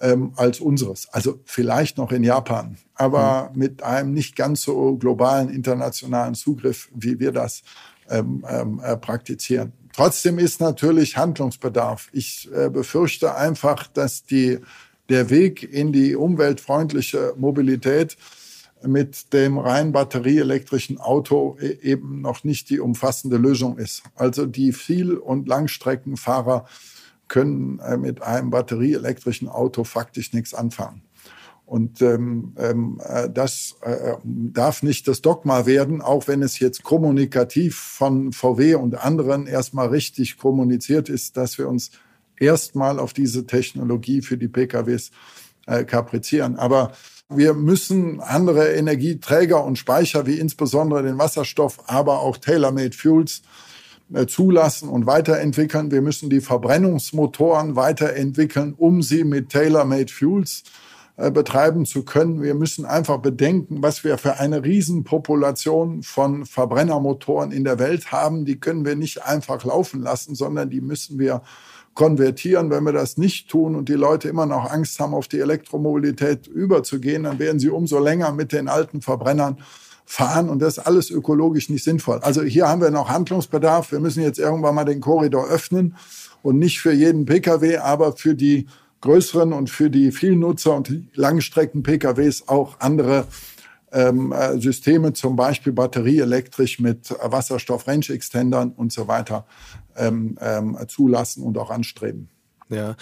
ähm, als unseres. Also vielleicht noch in Japan, aber mhm. mit einem nicht ganz so globalen internationalen Zugriff, wie wir das ähm, ähm, äh, praktizieren. Trotzdem ist natürlich Handlungsbedarf. Ich äh, befürchte einfach, dass die, der Weg in die umweltfreundliche Mobilität mit dem rein batterieelektrischen Auto e-, eben noch nicht die umfassende Lösung ist. Also die Viel- und Langstreckenfahrer können äh, mit einem batterieelektrischen Auto faktisch nichts anfangen. Und ähm, ähm, äh, das äh, darf nicht das Dogma werden, auch wenn es jetzt kommunikativ von VW und anderen erstmal richtig kommuniziert ist, dass wir uns erstmal auf diese Technologie für die PKWs äh, kaprizieren. Aber wir müssen andere Energieträger und Speicher, wie insbesondere den Wasserstoff, aber auch Tailor-Made Fuels, äh, zulassen und weiterentwickeln. Wir müssen die Verbrennungsmotoren weiterentwickeln, um sie mit Tailor-Made Fuels äh, betreiben zu können. Wir müssen einfach bedenken, was wir für eine Riesenpopulation von Verbrennermotoren in der Welt haben. Die können wir nicht einfach laufen lassen, sondern die müssen wir konvertieren. Wenn wir das nicht tun und die Leute immer noch Angst haben, auf die Elektromobilität überzugehen, dann werden sie umso länger mit den alten Verbrennern fahren und das ist alles ökologisch nicht sinnvoll. Also hier haben wir noch Handlungsbedarf. Wir müssen jetzt irgendwann mal den Korridor öffnen und nicht für jeden Pkw, aber für die größeren und für die Vielnutzer und die Langstrecken-PKWs auch andere ähm, äh, Systeme, zum Beispiel batterieelektrisch mit Wasserstoff-Range-Extendern und so weiter, ähm, ähm, zulassen und auch anstreben. Ja,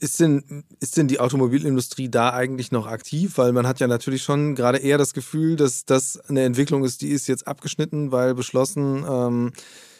ist denn, ist denn die Automobilindustrie da eigentlich noch aktiv? Weil man hat ja natürlich schon gerade eher das Gefühl, dass das eine Entwicklung ist, die ist jetzt abgeschnitten, weil beschlossen, ähm,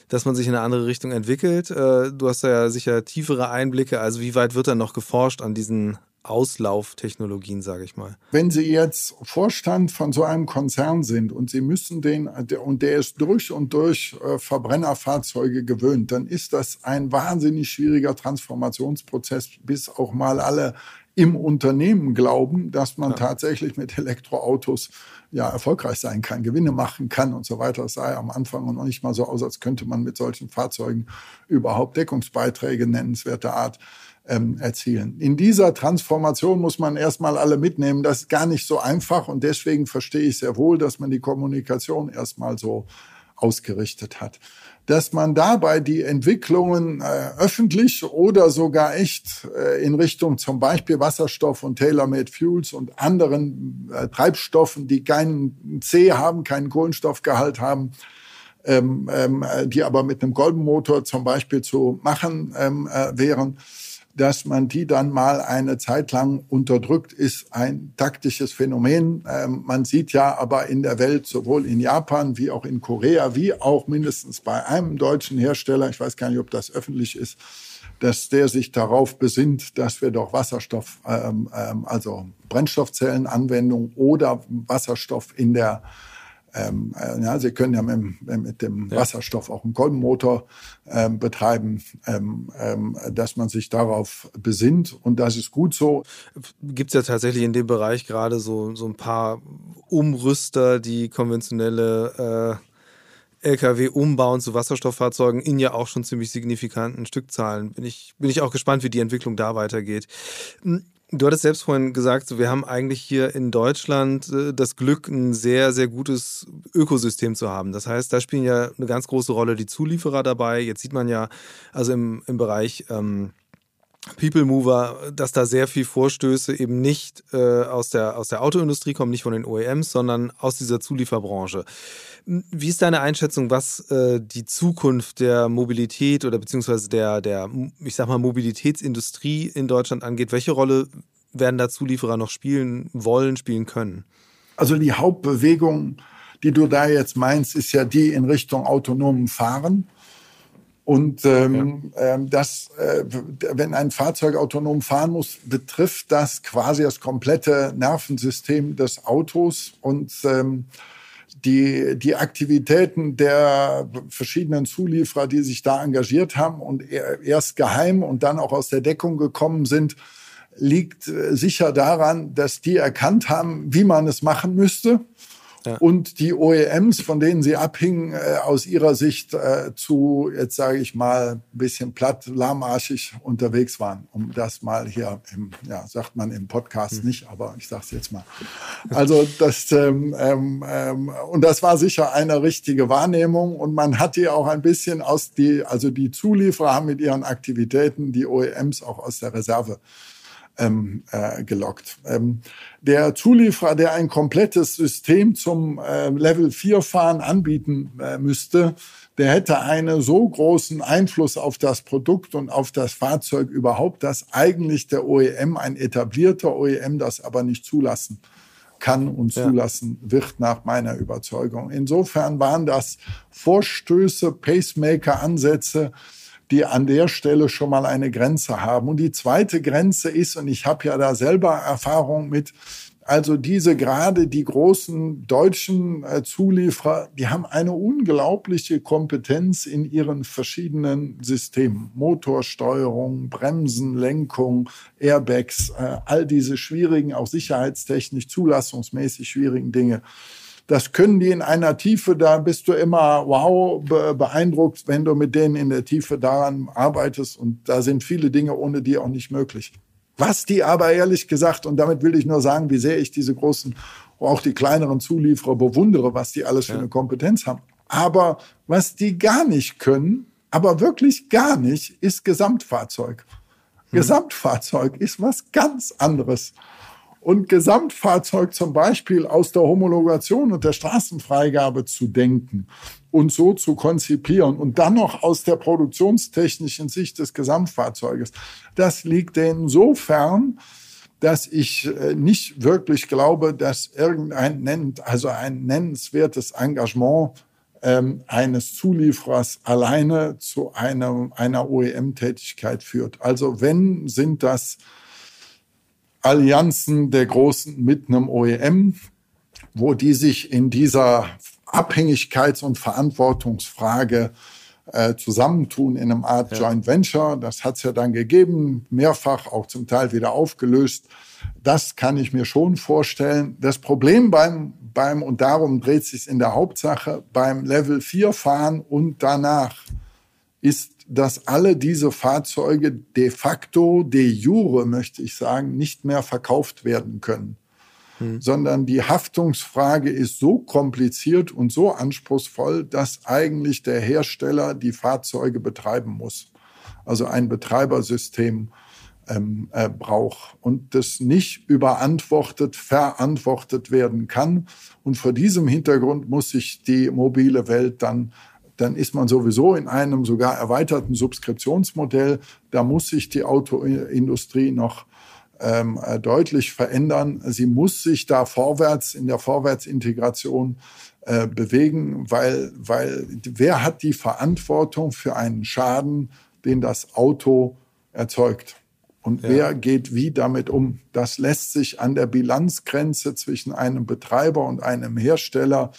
dass man sich in eine andere Richtung entwickelt. Äh, du hast ja sicher tiefere Einblicke. Also wie weit wird dann noch geforscht an diesen Auslauftechnologien, sage ich mal. Wenn Sie jetzt Vorstand von so einem Konzern sind und Sie müssen den, und der ist durch und durch äh, Verbrennerfahrzeuge gewöhnt, dann ist das ein wahnsinnig schwieriger Transformationsprozess, bis auch mal alle im Unternehmen glauben, dass man ja. tatsächlich mit Elektroautos ja erfolgreich sein kann, Gewinne machen kann und so weiter. Das sah ja am Anfang noch nicht mal so aus, als könnte man mit solchen Fahrzeugen überhaupt Deckungsbeiträge nennenswerter Art ähm, erzielen. In dieser Transformation muss man erstmal alle mitnehmen. Das ist gar nicht so einfach und deswegen verstehe ich sehr wohl, dass man die Kommunikation erstmal so ausgerichtet hat dass man dabei die Entwicklungen äh, öffentlich oder sogar echt äh, in Richtung zum Beispiel Wasserstoff und Tailor-Made Fuels und anderen äh, Treibstoffen, die keinen C haben, keinen Kohlenstoffgehalt haben, ähm, ähm, die aber mit einem Kolbenmotor zum Beispiel zu machen ähm, äh, wären, dass man die dann mal eine Zeit lang unterdrückt, ist ein taktisches Phänomen. Ähm, man sieht ja aber in der Welt, sowohl in Japan wie auch in Korea, wie auch mindestens bei einem deutschen Hersteller, ich weiß gar nicht, ob das öffentlich ist, dass der sich darauf besinnt, dass wir doch Wasserstoff, ähm, ähm, also Brennstoffzellenanwendung oder Wasserstoff in der ähm, äh, ja, Sie können ja mit, mit dem ja. Wasserstoff auch einen Kolbenmotor ähm, betreiben, ähm, ähm, dass man sich darauf besinnt und das ist gut so. Gibt es ja tatsächlich in dem Bereich gerade so, so ein paar Umrüster, die konventionelle äh, LKW umbauen zu Wasserstofffahrzeugen in ja auch schon ziemlich signifikanten Stückzahlen. Bin ich, bin ich auch gespannt, wie die Entwicklung da weitergeht. Du hattest selbst vorhin gesagt, wir haben eigentlich hier in Deutschland äh, das Glück, ein sehr, sehr gutes Ökosystem zu haben. Das heißt, da spielen ja eine ganz große Rolle die Zulieferer dabei. Jetzt sieht man ja, also im, im Bereich ähm, People Mover, dass da sehr viel Vorstöße eben nicht äh, aus, der, aus der Autoindustrie kommen, nicht von den OEMs, sondern aus dieser Zulieferbranche. Wie ist deine Einschätzung, was äh, die Zukunft der Mobilität oder beziehungsweise der, der, ich sag mal, Mobilitätsindustrie in Deutschland angeht? Welche Rolle werden da Zulieferer noch spielen wollen, spielen können? Also die Hauptbewegung, die du da jetzt meinst, ist ja die in Richtung autonomen Fahren. Und ähm, ja. ähm, das, äh, wenn ein Fahrzeug autonom fahren muss, betrifft das quasi das komplette Nervensystem des Autos und ähm, die, die Aktivitäten der verschiedenen Zulieferer, die sich da engagiert haben und erst geheim und dann auch aus der Deckung gekommen sind, liegt äh, sicher daran, dass die erkannt haben, wie man es machen müsste ja. und die OEMs, von denen sie abhingen, äh, aus ihrer Sicht äh, zu, jetzt sage ich mal, ein bisschen platt, lahmarschig unterwegs waren, um das mal hier, im, ja, sagt man im Podcast hm. nicht, aber ich sage es jetzt mal. Also das, ähm, ähm, ähm, und das war sicher eine richtige Wahrnehmung und man hat die auch ein bisschen aus die, also die Zulieferer haben mit ihren Aktivitäten die OEMs auch aus der Reserve ähm, äh, gelockt. Ähm, der Zulieferer, der ein komplettes System zum äh, Level 4 Fahren anbieten äh, müsste, der hätte einen so großen Einfluss auf das Produkt und auf das Fahrzeug überhaupt, dass eigentlich der OEM, ein etablierter OEM, das aber nicht zulassen kann und zulassen ja. wird nach meiner Überzeugung. Insofern waren das Vorstöße, Pacemaker-Ansätze, die an der Stelle schon mal eine Grenze haben. Und die zweite Grenze ist, und ich habe ja da selber Erfahrung mit, also diese gerade die großen deutschen äh, Zulieferer, die haben eine unglaubliche Kompetenz in ihren verschiedenen Systemen. Motorsteuerung, Bremsen, Lenkung, Airbags, äh, all diese schwierigen, auch sicherheitstechnisch, zulassungsmäßig schwierigen Dinge. Das können die in einer Tiefe, da bist du immer wow beeindruckt, wenn du mit denen in der Tiefe daran arbeitest. Und da sind viele Dinge ohne die auch nicht möglich. Was die aber ehrlich gesagt, und damit will ich nur sagen, wie sehr ich diese großen, auch die kleineren Zulieferer bewundere, was die alles für eine Kompetenz haben. Aber was die gar nicht können, aber wirklich gar nicht, ist Gesamtfahrzeug. Hm. Gesamtfahrzeug ist was ganz anderes und Gesamtfahrzeug zum Beispiel aus der Homologation und der Straßenfreigabe zu denken und so zu konzipieren und dann noch aus der produktionstechnischen Sicht des Gesamtfahrzeuges, das liegt denen so fern, dass ich äh, nicht wirklich glaube, dass irgendein also ein nennenswertes Engagement ähm, eines Zulieferers alleine zu einer, einer OEM-Tätigkeit führt. Also wenn, sind das Allianzen der Großen mit einem OEM, wo die sich in dieser Abhängigkeits- und Verantwortungsfrage äh, zusammentun in einem Art ja. Joint Venture. Das hat es ja dann gegeben, mehrfach, auch zum Teil wieder aufgelöst. Das kann ich mir schon vorstellen. Das Problem beim, beim und darum dreht sich in der Hauptsache, beim Level 4 Fahren und danach ist dass alle diese Fahrzeuge de facto, de jure, möchte ich sagen, nicht mehr verkauft werden können. Hm. Sondern die Haftungsfrage ist so kompliziert und so anspruchsvoll, dass eigentlich der Hersteller die Fahrzeuge betreiben muss. Also ein Betreibersystem ähm, äh, braucht und das nicht überantwortet, verantwortet werden kann. Und vor diesem Hintergrund muss sich die mobile Welt dann dann ist man sowieso in einem sogar erweiterten Subskriptionsmodell. Da muss sich die Autoindustrie noch ähm, äh, deutlich verändern. Sie muss sich da vorwärts in der Vorwärtsintegration äh, bewegen, weil, weil wer hat die Verantwortung für einen Schaden, den das Auto erzeugt? Und ja. wer geht wie damit um? Das lässt sich an der Bilanzgrenze zwischen einem Betreiber und einem Hersteller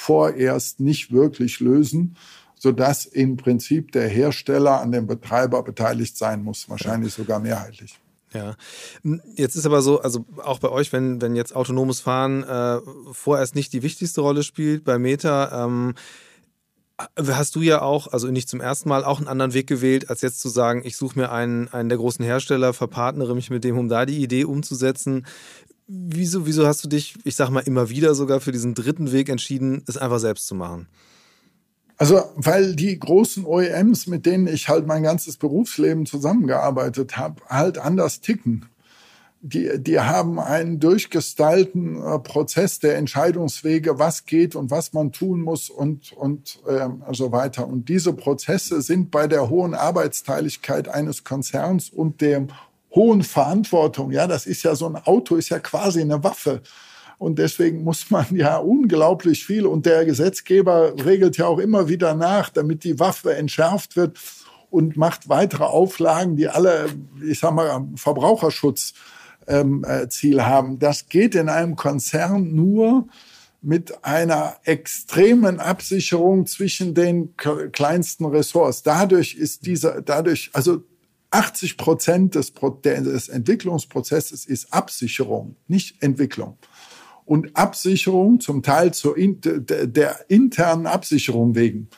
vorerst nicht wirklich lösen, sodass im Prinzip der Hersteller an dem Betreiber beteiligt sein muss, wahrscheinlich sogar mehrheitlich. Ja, hm, jetzt ist aber so, also auch bei euch, wenn, wenn jetzt autonomes Fahren äh, vorerst nicht die wichtigste Rolle spielt bei Meta, ähm, hast du ja auch, also nicht zum ersten Mal, auch einen anderen Weg gewählt, als jetzt zu sagen, ich suche mir einen, einen der großen Hersteller, verpartnere mich mit dem, um da die Idee umzusetzen. Wieso, wieso hast du dich, ich sag mal, immer wieder sogar für diesen dritten Weg entschieden, es einfach selbst zu machen? Also, weil die großen OEMs, mit denen ich halt mein ganzes Berufsleben zusammengearbeitet habe, halt anders ticken. Die, die haben einen durchgestylten äh, Prozess der Entscheidungswege, was geht und was man tun muss und, und äh, so weiter. Und diese Prozesse sind bei der hohen Arbeitsteiligkeit eines Konzerns und dem hohen Verantwortung. Ja, das ist ja so ein Auto, ist ja quasi eine Waffe. Und deswegen muss man ja unglaublich viel. Und der Gesetzgeber regelt ja auch immer wieder nach, damit die Waffe entschärft wird und macht weitere Auflagen, die alle, ich sag mal, Verbraucherschutzziel ähm, äh, haben. Das geht in einem Konzern nur mit einer extremen Absicherung zwischen den kleinsten Ressorts. Dadurch ist dieser, dadurch, also 80 Prozent des, des Entwicklungsprozesses ist Absicherung, nicht Entwicklung. Und Absicherung zum Teil zur der internen Absicherung wegen.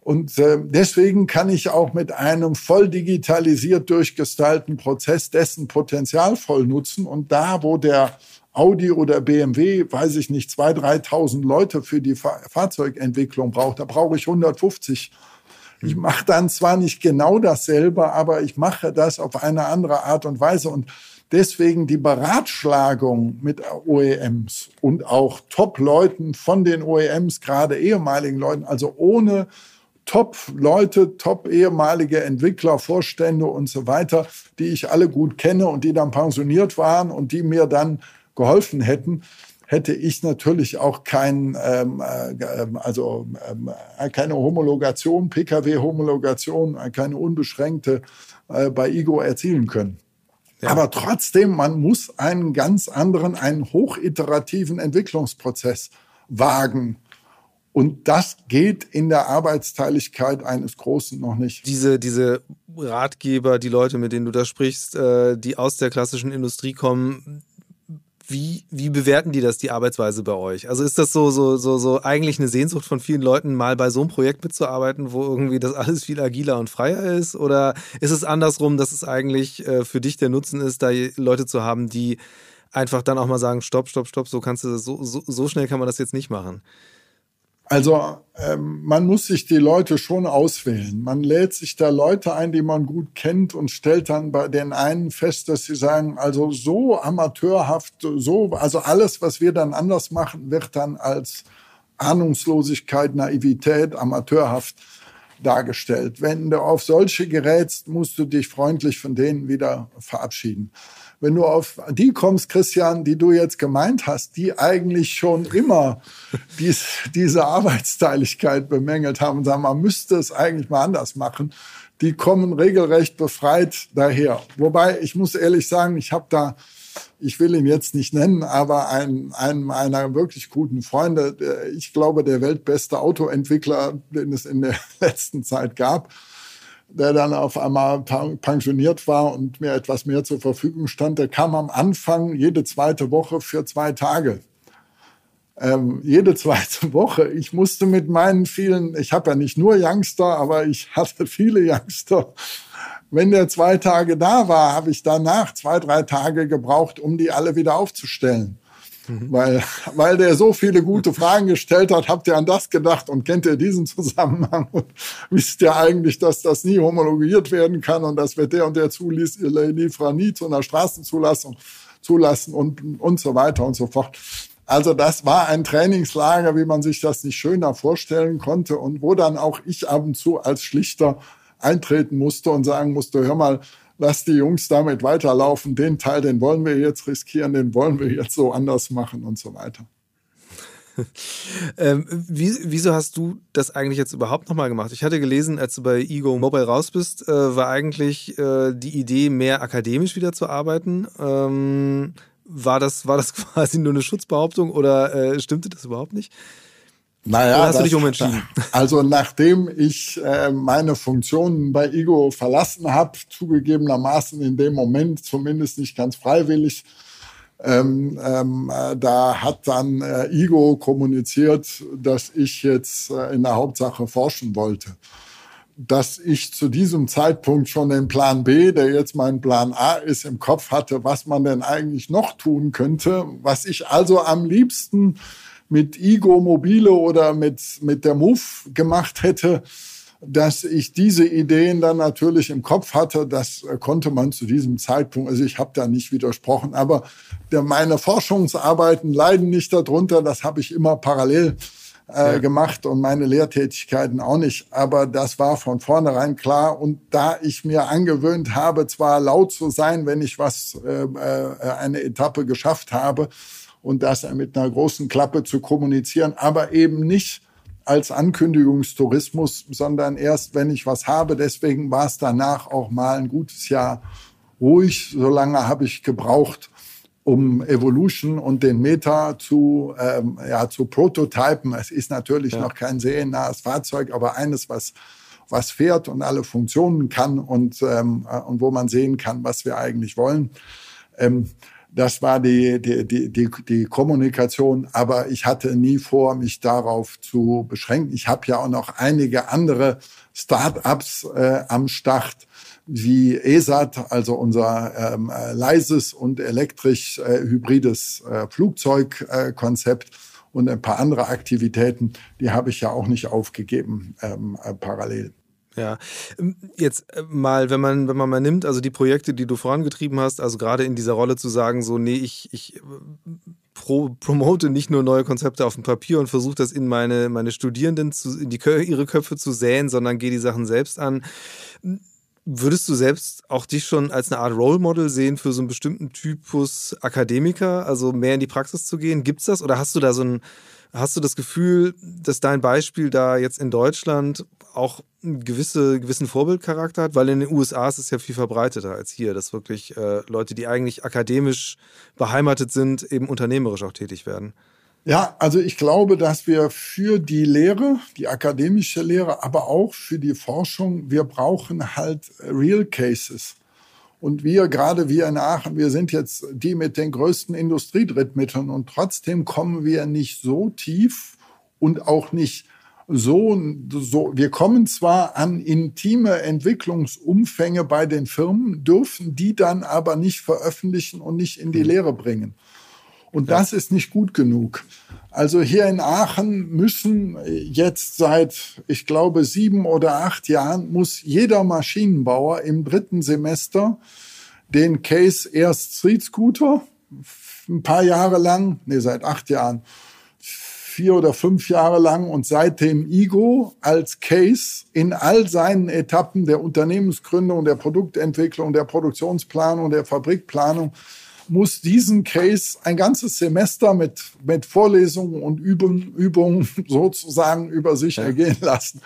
Und äh, deswegen kann ich auch mit einem voll digitalisiert durchgestalten Prozess dessen Potenzial voll nutzen. Und da, wo der Audi oder BMW, weiß ich nicht, 2.000, 3.000 Leute für die Fahrzeugentwicklung braucht, da brauche ich 150 ich mache dann zwar nicht genau dasselbe, aber ich mache das auf eine andere Art und Weise. Und Deswegen die Beratschlagung mit OEMs und auch Top-Leuten von den OEMs, gerade ehemaligen Leuten, also ohne Top-Leute, top-ehemalige Entwickler, Vorstände und so weiter, die ich alle gut kenne und die dann pensioniert waren und die mir dann geholfen hätten, hätte ich natürlich auch kein, ähm, äh, also ähm, keine Homologation, PKW-Homologation, keine unbeschränkte äh, bei IGO erzielen können. Ja. Aber trotzdem, man muss einen ganz anderen, einen hochiterativen Entwicklungsprozess wagen. Und das geht in der Arbeitsteiligkeit eines Großen noch nicht. Diese, diese Ratgeber, die Leute, mit denen du da sprichst, äh, die aus der klassischen Industrie kommen, wie, wie bewerten die das, die Arbeitsweise bei euch? Also ist das so, so, so, so eigentlich eine Sehnsucht von vielen Leuten, mal bei so einem Projekt mitzuarbeiten, wo irgendwie das alles viel agiler und freier ist? Oder ist es andersrum, dass es eigentlich äh, für dich der Nutzen ist, da Leute zu haben, die einfach dann auch mal sagen, stopp, stopp, stopp, so kannst du das, so, so, so schnell kann man das jetzt nicht machen? Also ähm, man muss sich die Leute schon auswählen. Man lädt sich da Leute ein, die man gut kennt und stellt dann bei den einen fest, dass sie sagen, also so amateurhaft, so, also alles, was wir dann anders machen, wird dann als Ahnungslosigkeit, Naivität, amateurhaft dargestellt. Wenn du auf solche gerätst, musst du dich freundlich von denen wieder verabschieden wenn du auf die kommst, Christian, die du jetzt gemeint hast, die eigentlich schon immer dies, diese Arbeitsteiligkeit bemängelt haben und sagen, man müsste es eigentlich mal anders machen, die kommen regelrecht befreit daher. Wobei, ich muss ehrlich sagen, ich habe da, ich will ihn jetzt nicht nennen, aber einen, einen meiner wirklich guten Freunde, ich glaube, der weltbeste Autoentwickler, den es in der letzten Zeit gab, der dann auf einmal pensioniert war und mir etwas mehr zur Verfügung stand, der kam am Anfang jede zweite Woche für zwei Tage. Ähm, jede zweite Woche. Ich musste mit meinen vielen, ich habe ja nicht nur Youngster, aber ich hatte viele Youngster. Wenn der zwei Tage da war, habe ich danach zwei, drei Tage gebraucht, um die alle wieder aufzustellen. Mhm. Weil, weil der so viele gute Fragen gestellt hat, habt ihr an das gedacht und kennt ihr diesen Zusammenhang und wisst ihr eigentlich, dass das nie homologiert werden kann und das wird der und der zuließ, ihr Lieferer nie zu einer Straßenzulassung zulassen und, und so weiter und so fort. Also das war ein Trainingslager, wie man sich das nicht schöner vorstellen konnte und wo dann auch ich ab und zu als Schlichter eintreten musste und sagen musste, hör mal, lass die Jungs damit weiterlaufen. Den Teil, den wollen wir jetzt riskieren, den wollen wir jetzt so anders machen und so weiter. ähm, wie, wieso hast du das eigentlich jetzt überhaupt nochmal gemacht? Ich hatte gelesen, als du bei Ego Mobile raus bist, äh, war eigentlich äh, die Idee, mehr akademisch wieder zu arbeiten. Ähm, war, das, war das quasi nur eine Schutzbehauptung oder äh, stimmte das überhaupt nicht? Naja, Oder hast das, du dich umentschieden? Also nachdem ich äh, meine Funktionen bei Igo verlassen habe, zugegebenermaßen in dem Moment zumindest nicht ganz freiwillig, ähm, ähm, äh, da hat dann äh, Igo kommuniziert, dass ich jetzt äh, in der Hauptsache forschen wollte. Dass ich zu diesem Zeitpunkt schon den Plan B, der jetzt mein Plan A ist, im Kopf hatte, was man denn eigentlich noch tun könnte, was ich also am liebsten mit Igo Mobile oder mit, mit der Move gemacht hätte, dass ich diese Ideen dann natürlich im Kopf hatte, das konnte man zu diesem Zeitpunkt, also ich habe da nicht widersprochen, aber meine Forschungsarbeiten leiden nicht darunter, das habe ich immer parallel äh, ja. gemacht und meine Lehrtätigkeiten auch nicht, aber das war von vornherein klar und da ich mir angewöhnt habe, zwar laut zu sein, wenn ich was, äh, äh eine Etappe geschafft habe, und das mit einer großen Klappe zu kommunizieren, aber eben nicht als Ankündigungstourismus, sondern erst, wenn ich was habe. Deswegen war es danach auch mal ein gutes Jahr ruhig. So lange habe ich gebraucht, um Evolution und den Meta zu, ähm, ja, zu prototypen. Es ist natürlich ja. noch kein seriennahes Fahrzeug, aber eines, was was fährt und alle Funktionen kann und, ähm, äh, und wo man sehen kann, was wir eigentlich wollen. Ähm, das war die, die, die, die, Kommunikation, aber ich hatte nie vor, mich darauf zu beschränken. Ich habe ja auch noch einige andere Start-ups äh, am Start, wie ESAT, also unser ähm, äh, leises und elektrisch äh, hybrides äh, Flugzeugkonzept äh, und ein paar andere Aktivitäten, die habe ich ja auch nicht aufgegeben ähm, äh, parallel. Ja, ähm, jetzt äh, mal, wenn man, wenn man mal nimmt, also die Projekte, die du vorangetrieben hast, also gerade in dieser Rolle zu sagen, so, nee, ich, ich äh, pro, promote nicht nur neue Konzepte auf dem Papier und versuche das in meine, meine Studierenden zu, in die, ihre Köpfe zu säen, sondern gehe die Sachen selbst an. Würdest du selbst auch dich schon als eine Art Role Model sehen für so einen bestimmten Typus Akademiker, also mehr in die Praxis zu gehen? Gibt's das oder hast du da so ein, hast du das Gefühl, dass dein Beispiel da jetzt in Deutschland auch einen gewisse, gewissen Vorbildcharakter hat, weil in den USA ist es ja viel verbreiteter als hier, dass wirklich äh, Leute, die eigentlich akademisch beheimatet sind, eben unternehmerisch auch tätig werden. Ja, also ich glaube, dass wir für die Lehre, die akademische Lehre, aber auch für die Forschung, wir brauchen halt Real Cases. Und wir, gerade wir in Aachen, wir sind jetzt die mit den größten Industriedrittmitteln und trotzdem kommen wir nicht so tief und auch nicht so, so, wir kommen zwar an intime Entwicklungsumfänge bei den Firmen, dürfen die dann aber nicht veröffentlichen und nicht in die mhm. Lehre bringen. Und das ist nicht gut genug. Also hier in Aachen müssen jetzt seit, ich glaube, sieben oder acht Jahren, muss jeder Maschinenbauer im dritten Semester den Case erst Street Scooter, ein paar Jahre lang, nee, seit acht Jahren, vier oder fünf Jahre lang und seitdem IGO als Case in all seinen Etappen der Unternehmensgründung, der Produktentwicklung, der Produktionsplanung, der Fabrikplanung muss diesen Case ein ganzes Semester mit, mit Vorlesungen und Übungen, Übungen sozusagen über sich ja. ergehen lassen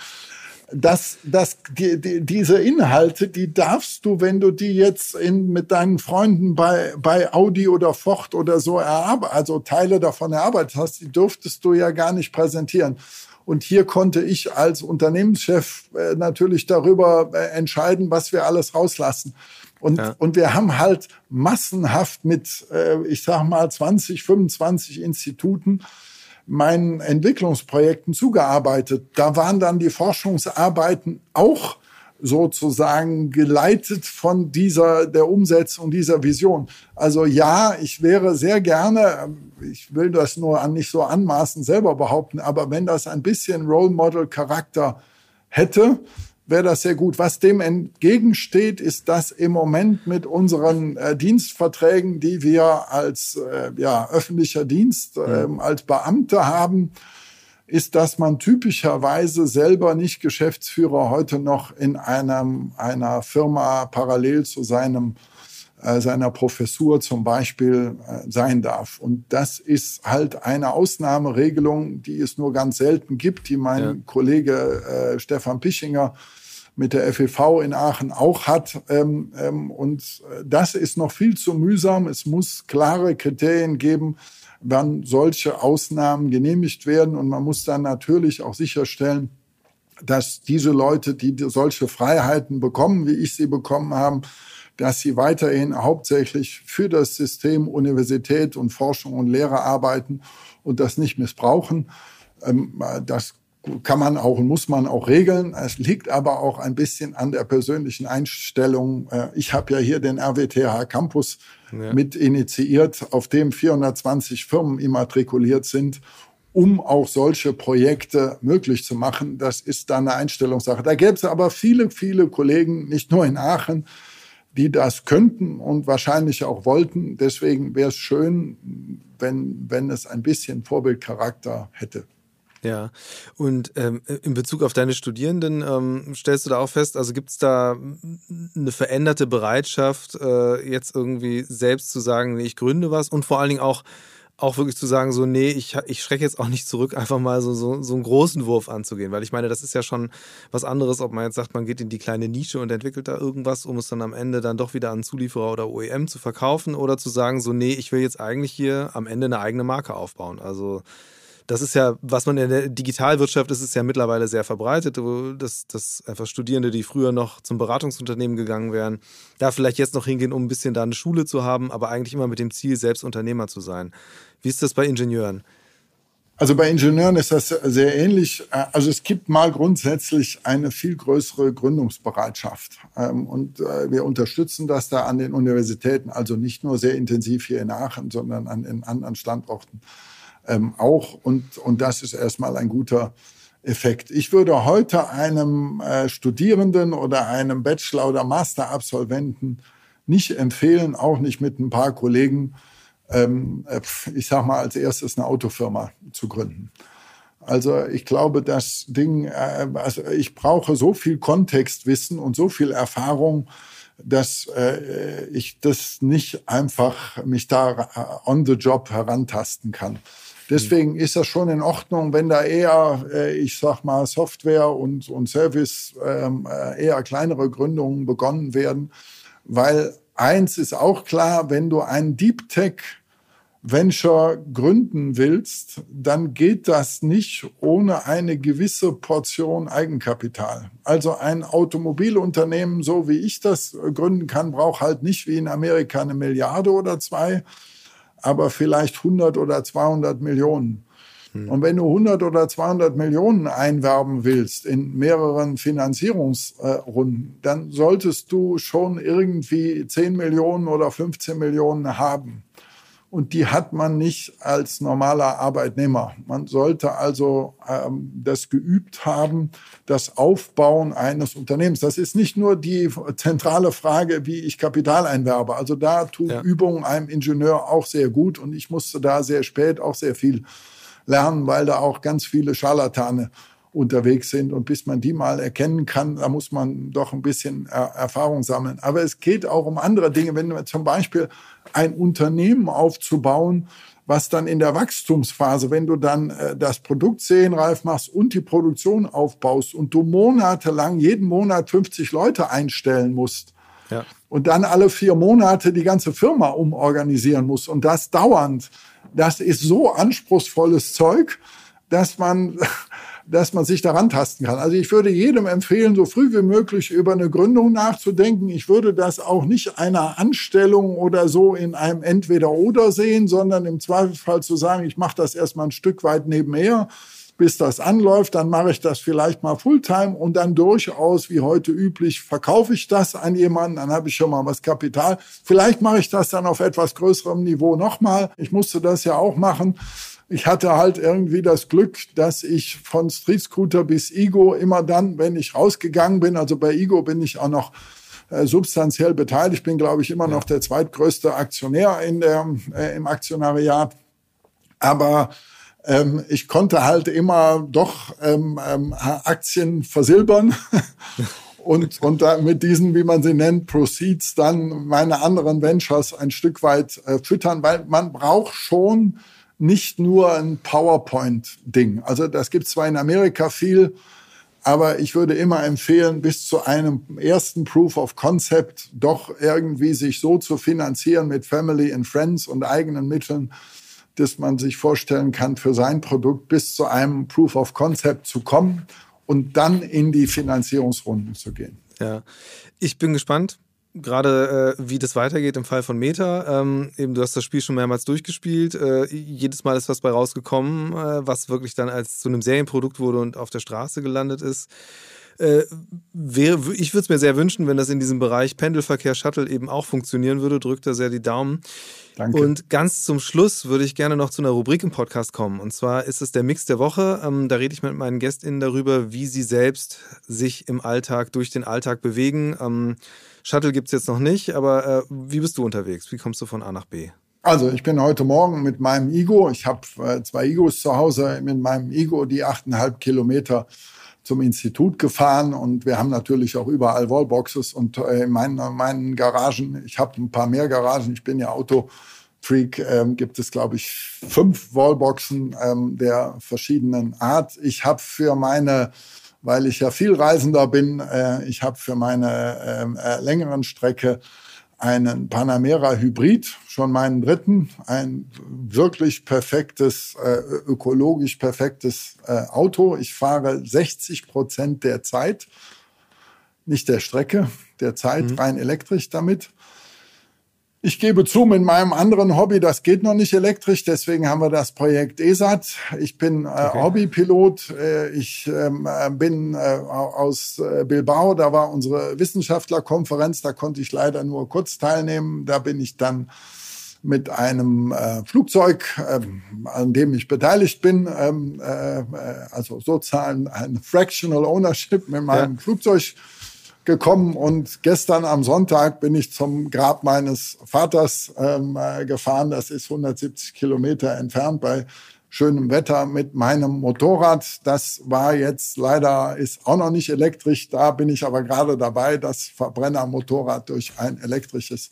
dass, dass die, die, diese Inhalte, die darfst du, wenn du die jetzt in, mit deinen Freunden bei, bei Audi oder Ford oder so erarbeitet, also Teile davon erarbeitet hast, die dürftest du ja gar nicht präsentieren. Und hier konnte ich als Unternehmenschef äh, natürlich darüber äh, entscheiden, was wir alles rauslassen. Und, ja. und wir haben halt massenhaft mit, äh, ich sag mal, 20, 25 Instituten meinen Entwicklungsprojekten zugearbeitet. Da waren dann die Forschungsarbeiten auch sozusagen geleitet von dieser, der Umsetzung dieser Vision. Also ja, ich wäre sehr gerne, ich will das nur an, nicht so anmaßen selber behaupten, aber wenn das ein bisschen Role Model Charakter hätte, wäre das sehr gut. Was dem entgegensteht, ist, dass im Moment mit unseren äh, Dienstverträgen, die wir als äh, ja, öffentlicher Dienst äh, als Beamte haben, ist, dass man typischerweise selber nicht Geschäftsführer heute noch in einem, einer Firma parallel zu seinem äh, seiner Professur zum Beispiel äh, sein darf. Und das ist halt eine Ausnahmeregelung, die es nur ganz selten gibt, die mein ja. Kollege äh, Stefan Pichinger mit der FEV in Aachen auch hat. Ähm, ähm, und das ist noch viel zu mühsam. Es muss klare Kriterien geben, wann solche Ausnahmen genehmigt werden. Und man muss dann natürlich auch sicherstellen, dass diese Leute, die solche Freiheiten bekommen, wie ich sie bekommen habe, dass sie weiterhin hauptsächlich für das System Universität und Forschung und Lehre arbeiten und das nicht missbrauchen. Ähm, das kann man auch und muss man auch regeln. Es liegt aber auch ein bisschen an der persönlichen Einstellung. Äh, ich habe ja hier den RWTH Campus ja. mit initiiert, auf dem 420 Firmen immatrikuliert sind, um auch solche Projekte möglich zu machen. Das ist dann eine Einstellungssache. Da gäbe es aber viele, viele Kollegen, nicht nur in Aachen, die das könnten und wahrscheinlich auch wollten. Deswegen wäre es schön, wenn, wenn es ein bisschen Vorbildcharakter hätte. Ja, und ähm, in Bezug auf deine Studierenden ähm, stellst du da auch fest, also gibt es da eine veränderte Bereitschaft, äh, jetzt irgendwie selbst zu sagen, nee, ich gründe was und vor allen Dingen auch, auch wirklich zu sagen, so, nee, ich, ich schrecke jetzt auch nicht zurück, einfach mal so, so, so einen großen Wurf anzugehen. Weil ich meine, das ist ja schon was anderes, ob man jetzt sagt, man geht in die kleine Nische und entwickelt da irgendwas, um es dann am Ende dann doch wieder an Zulieferer oder OEM zu verkaufen oder zu sagen, so, nee, ich will jetzt eigentlich hier am Ende eine eigene Marke aufbauen. Also das ist ja, was man in der Digitalwirtschaft ist, ist ja mittlerweile sehr verbreitet, dass, dass einfach Studierende, die früher noch zum Beratungsunternehmen gegangen wären, da vielleicht jetzt noch hingehen, um ein bisschen da eine Schule zu haben, aber eigentlich immer mit dem Ziel, selbst Unternehmer zu sein. Wie ist das bei Ingenieuren? Also bei Ingenieuren ist das sehr ähnlich. Also es gibt mal grundsätzlich eine viel größere Gründungsbereitschaft. Ähm, und äh, wir unterstützen das da an den Universitäten, also nicht nur sehr intensiv hier in Aachen, sondern an den anderen Standorten ähm, auch. Und, und das ist erstmal ein guter, Effekt. Ich würde heute einem äh, Studierenden oder einem Bachelor- oder Master-Absolventen nicht empfehlen, auch nicht mit ein paar Kollegen, ähm, äh, ich sag mal, als erstes eine Autofirma zu gründen. Also ich glaube, das Ding, äh, also ich brauche so viel Kontextwissen und so viel Erfahrung, dass äh, ich das nicht einfach mich da äh, on the job herantasten kann. Deswegen ist das schon in Ordnung, wenn da eher, äh, ich sag mal, Software und, und Service ähm, äh, eher kleinere Gründungen begonnen werden. Weil eins ist auch klar, wenn du einen Deep Tech Venture gründen willst, dann geht das nicht ohne eine gewisse Portion Eigenkapital. Also ein Automobilunternehmen, so wie ich das gründen kann, braucht halt nicht wie in Amerika eine Milliarde oder zwei, aber vielleicht 100 oder 200 Millionen. Hm. Und wenn du 100 oder 200 Millionen einwerben willst in mehreren Finanzierungsrunden, dann solltest du schon irgendwie 10 Millionen oder 15 Millionen haben. Und die hat man nicht als normaler Arbeitnehmer. Man sollte also ähm, das geübt haben, das Aufbauen eines Unternehmens. Das ist nicht nur die zentrale Frage, wie ich Kapital einwerbe. Also da tut ja. Übung einem Ingenieur auch sehr gut. Und ich musste da sehr spät auch sehr viel lernen, weil da auch ganz viele Scharlatane unterwegs sind. Und bis man die mal erkennen kann, da muss man doch ein bisschen Erfahrung sammeln. Aber es geht auch um andere Dinge. Wenn man zum Beispiel ein Unternehmen aufzubauen, was dann in der Wachstumsphase, wenn du dann äh, das Produkt serienreif machst und die Produktion aufbaust und du monatelang jeden Monat 50 Leute einstellen musst ja. und dann alle vier Monate die ganze Firma umorganisieren musst und das dauernd, das ist so anspruchsvolles Zeug, dass man dass man sich daran tasten kann. Also ich würde jedem empfehlen, so früh wie möglich über eine Gründung nachzudenken. Ich würde das auch nicht einer Anstellung oder so in einem Entweder-Oder sehen, sondern im Zweifelsfall zu sagen, ich mache das erstmal ein Stück weit nebenher bis das anläuft, dann mache ich das vielleicht mal Fulltime und dann durchaus, wie heute üblich, verkaufe ich das an jemanden, dann habe ich schon mal was Kapital. Vielleicht mache ich das dann auf etwas größerem Niveau nochmal. Ich musste das ja auch machen ich hatte halt irgendwie das Glück, dass ich von Street Scooter bis Igo immer dann, wenn ich rausgegangen bin, also bei Igo bin ich auch noch äh, substanziell beteiligt, bin glaube ich immer ja. noch der zweitgrößte Aktionär in der, äh, im Aktionariat. Aber ähm, ich konnte halt immer doch ähm, ähm, Aktien versilbern. und, und mit diesen, wie man sie nennt, Proceeds dann meine anderen Ventures ein Stück weit äh, füttern, weil man braucht schon nicht nur ein PowerPoint-Ding. Also das gibt zwar in Amerika viel, aber ich würde immer empfehlen, bis zu einem ersten Proof of Concept doch irgendwie sich so zu finanzieren mit Family and Friends und eigenen Mitteln, dass man sich vorstellen kann, für sein Produkt bis zu einem Proof of Concept zu kommen und dann in die Finanzierungsrunden zu gehen. Ja, ich bin gespannt gerade äh, wie das weitergeht im Fall von Meta. Ähm, eben, du hast das Spiel schon mehrmals durchgespielt. Äh, jedes Mal ist was bei rausgekommen, äh, was wirklich dann als zu einem Serienprodukt wurde und auf der Straße gelandet ist. Äh, ich würde es mir sehr wünschen, wenn das in diesem Bereich Pendelverkehr Shuttle eben auch funktionieren würde. Drückt da sehr die Daumen. Danke. Und ganz zum Schluss würde ich gerne noch zu einer Rubrik im Podcast kommen. Und zwar ist es der Mix der Woche. Ähm, da rede ich mit meinen GästInnen darüber, wie sie selbst sich im Alltag, durch den Alltag bewegen. Ähm, Shuttle gibt es jetzt noch nicht, aber äh, wie bist du unterwegs? Wie kommst du von A nach B? Also ich bin heute Morgen mit meinem Igo, ich habe äh, zwei Igos zu Hause, mit meinem Igo die achteinhalb Kilometer zum Institut gefahren und wir haben natürlich auch überall Wallboxes und äh, in meinen, meinen Garagen, ich habe ein paar mehr Garagen, ich bin ja Autofreak, ähm, gibt es, glaube ich, fünf Wallboxen ähm, der verschiedenen Art. Ich habe für meine, weil ich ja viel Reisender bin, äh, ich habe für meine ähm, äh, längeren Strecke einen Panamera Hybrid, schon meinen dritten, ein wirklich perfektes, äh, ökologisch perfektes äh, Auto. Ich fahre 60 Prozent der Zeit, nicht der Strecke, der Zeit mhm. rein elektrisch damit. Ich gebe zu, mit meinem anderen Hobby, das geht noch nicht elektrisch, deswegen haben wir das Projekt ESAT. Ich bin äh, okay. Hobbypilot. Äh, ich ähm, äh, bin äh, aus äh, Bilbao, da war unsere Wissenschaftlerkonferenz, da konnte ich leider nur kurz teilnehmen. Da bin ich dann mit einem äh, Flugzeug, äh, an dem ich beteiligt bin, ähm, äh, also sozusagen ein Fractional Ownership mit meinem ja. Flugzeug gekommen und gestern am Sonntag bin ich zum Grab meines Vaters ähm, äh, gefahren. Das ist 170 Kilometer entfernt bei schönem Wetter mit meinem Motorrad. Das war jetzt leider, ist auch noch nicht elektrisch. Da bin ich aber gerade dabei, das Verbrennermotorrad durch ein elektrisches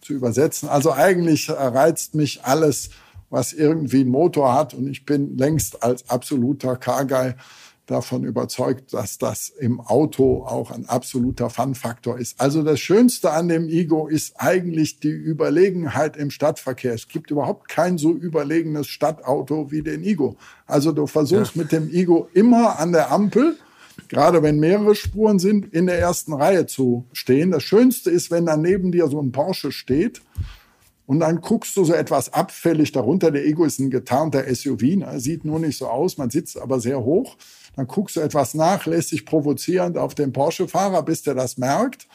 zu übersetzen. Also eigentlich reizt mich alles, was irgendwie einen Motor hat. Und ich bin längst als absoluter Car-Guy davon überzeugt, dass das im Auto auch ein absoluter Fun-Faktor ist. Also das Schönste an dem Ego ist eigentlich die Überlegenheit im Stadtverkehr. Es gibt überhaupt kein so überlegenes Stadtauto wie den Ego. Also du versuchst ja. mit dem Ego immer an der Ampel, gerade wenn mehrere Spuren sind, in der ersten Reihe zu stehen. Das Schönste ist, wenn dann neben dir so ein Porsche steht und dann guckst du so etwas abfällig darunter. Der Ego ist ein getarnter SUV, ne? sieht nur nicht so aus, man sitzt aber sehr hoch. Dann guckst du etwas nachlässig provozierend auf den Porsche-Fahrer, bis der das merkt.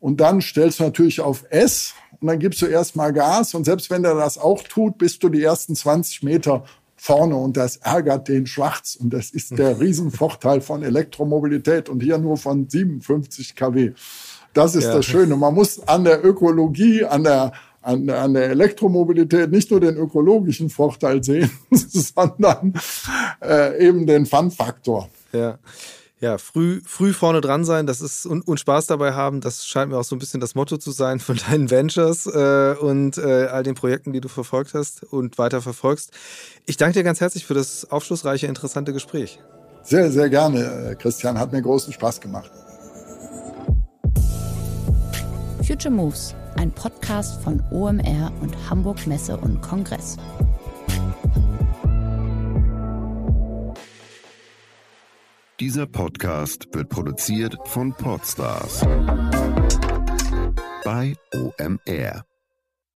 Und dann stellst du natürlich auf S und dann gibst du erstmal Gas. Und selbst wenn der das auch tut, bist du die ersten 20 Meter vorne und das ärgert den Schwarz. Und das ist der Riesenvorteil von Elektromobilität und hier nur von 57 kW. Das ist ja. das Schöne. Man muss an der Ökologie, an der an, an der Elektromobilität nicht nur den ökologischen Vorteil sehen, sondern äh, eben den Fun-Faktor. Ja. Ja, früh, früh vorne dran sein, das ist und, und Spaß dabei haben, das scheint mir auch so ein bisschen das Motto zu sein von deinen Ventures äh, und äh, all den Projekten, die du verfolgt hast und weiter verfolgst. Ich danke dir ganz herzlich für das aufschlussreiche, interessante Gespräch. Sehr, sehr gerne, äh, Christian. Hat mir großen Spaß gemacht. Future Moves ein Podcast von OMR und Hamburg Messe und Kongress. Dieser Podcast wird produziert von Podstars bei OMR.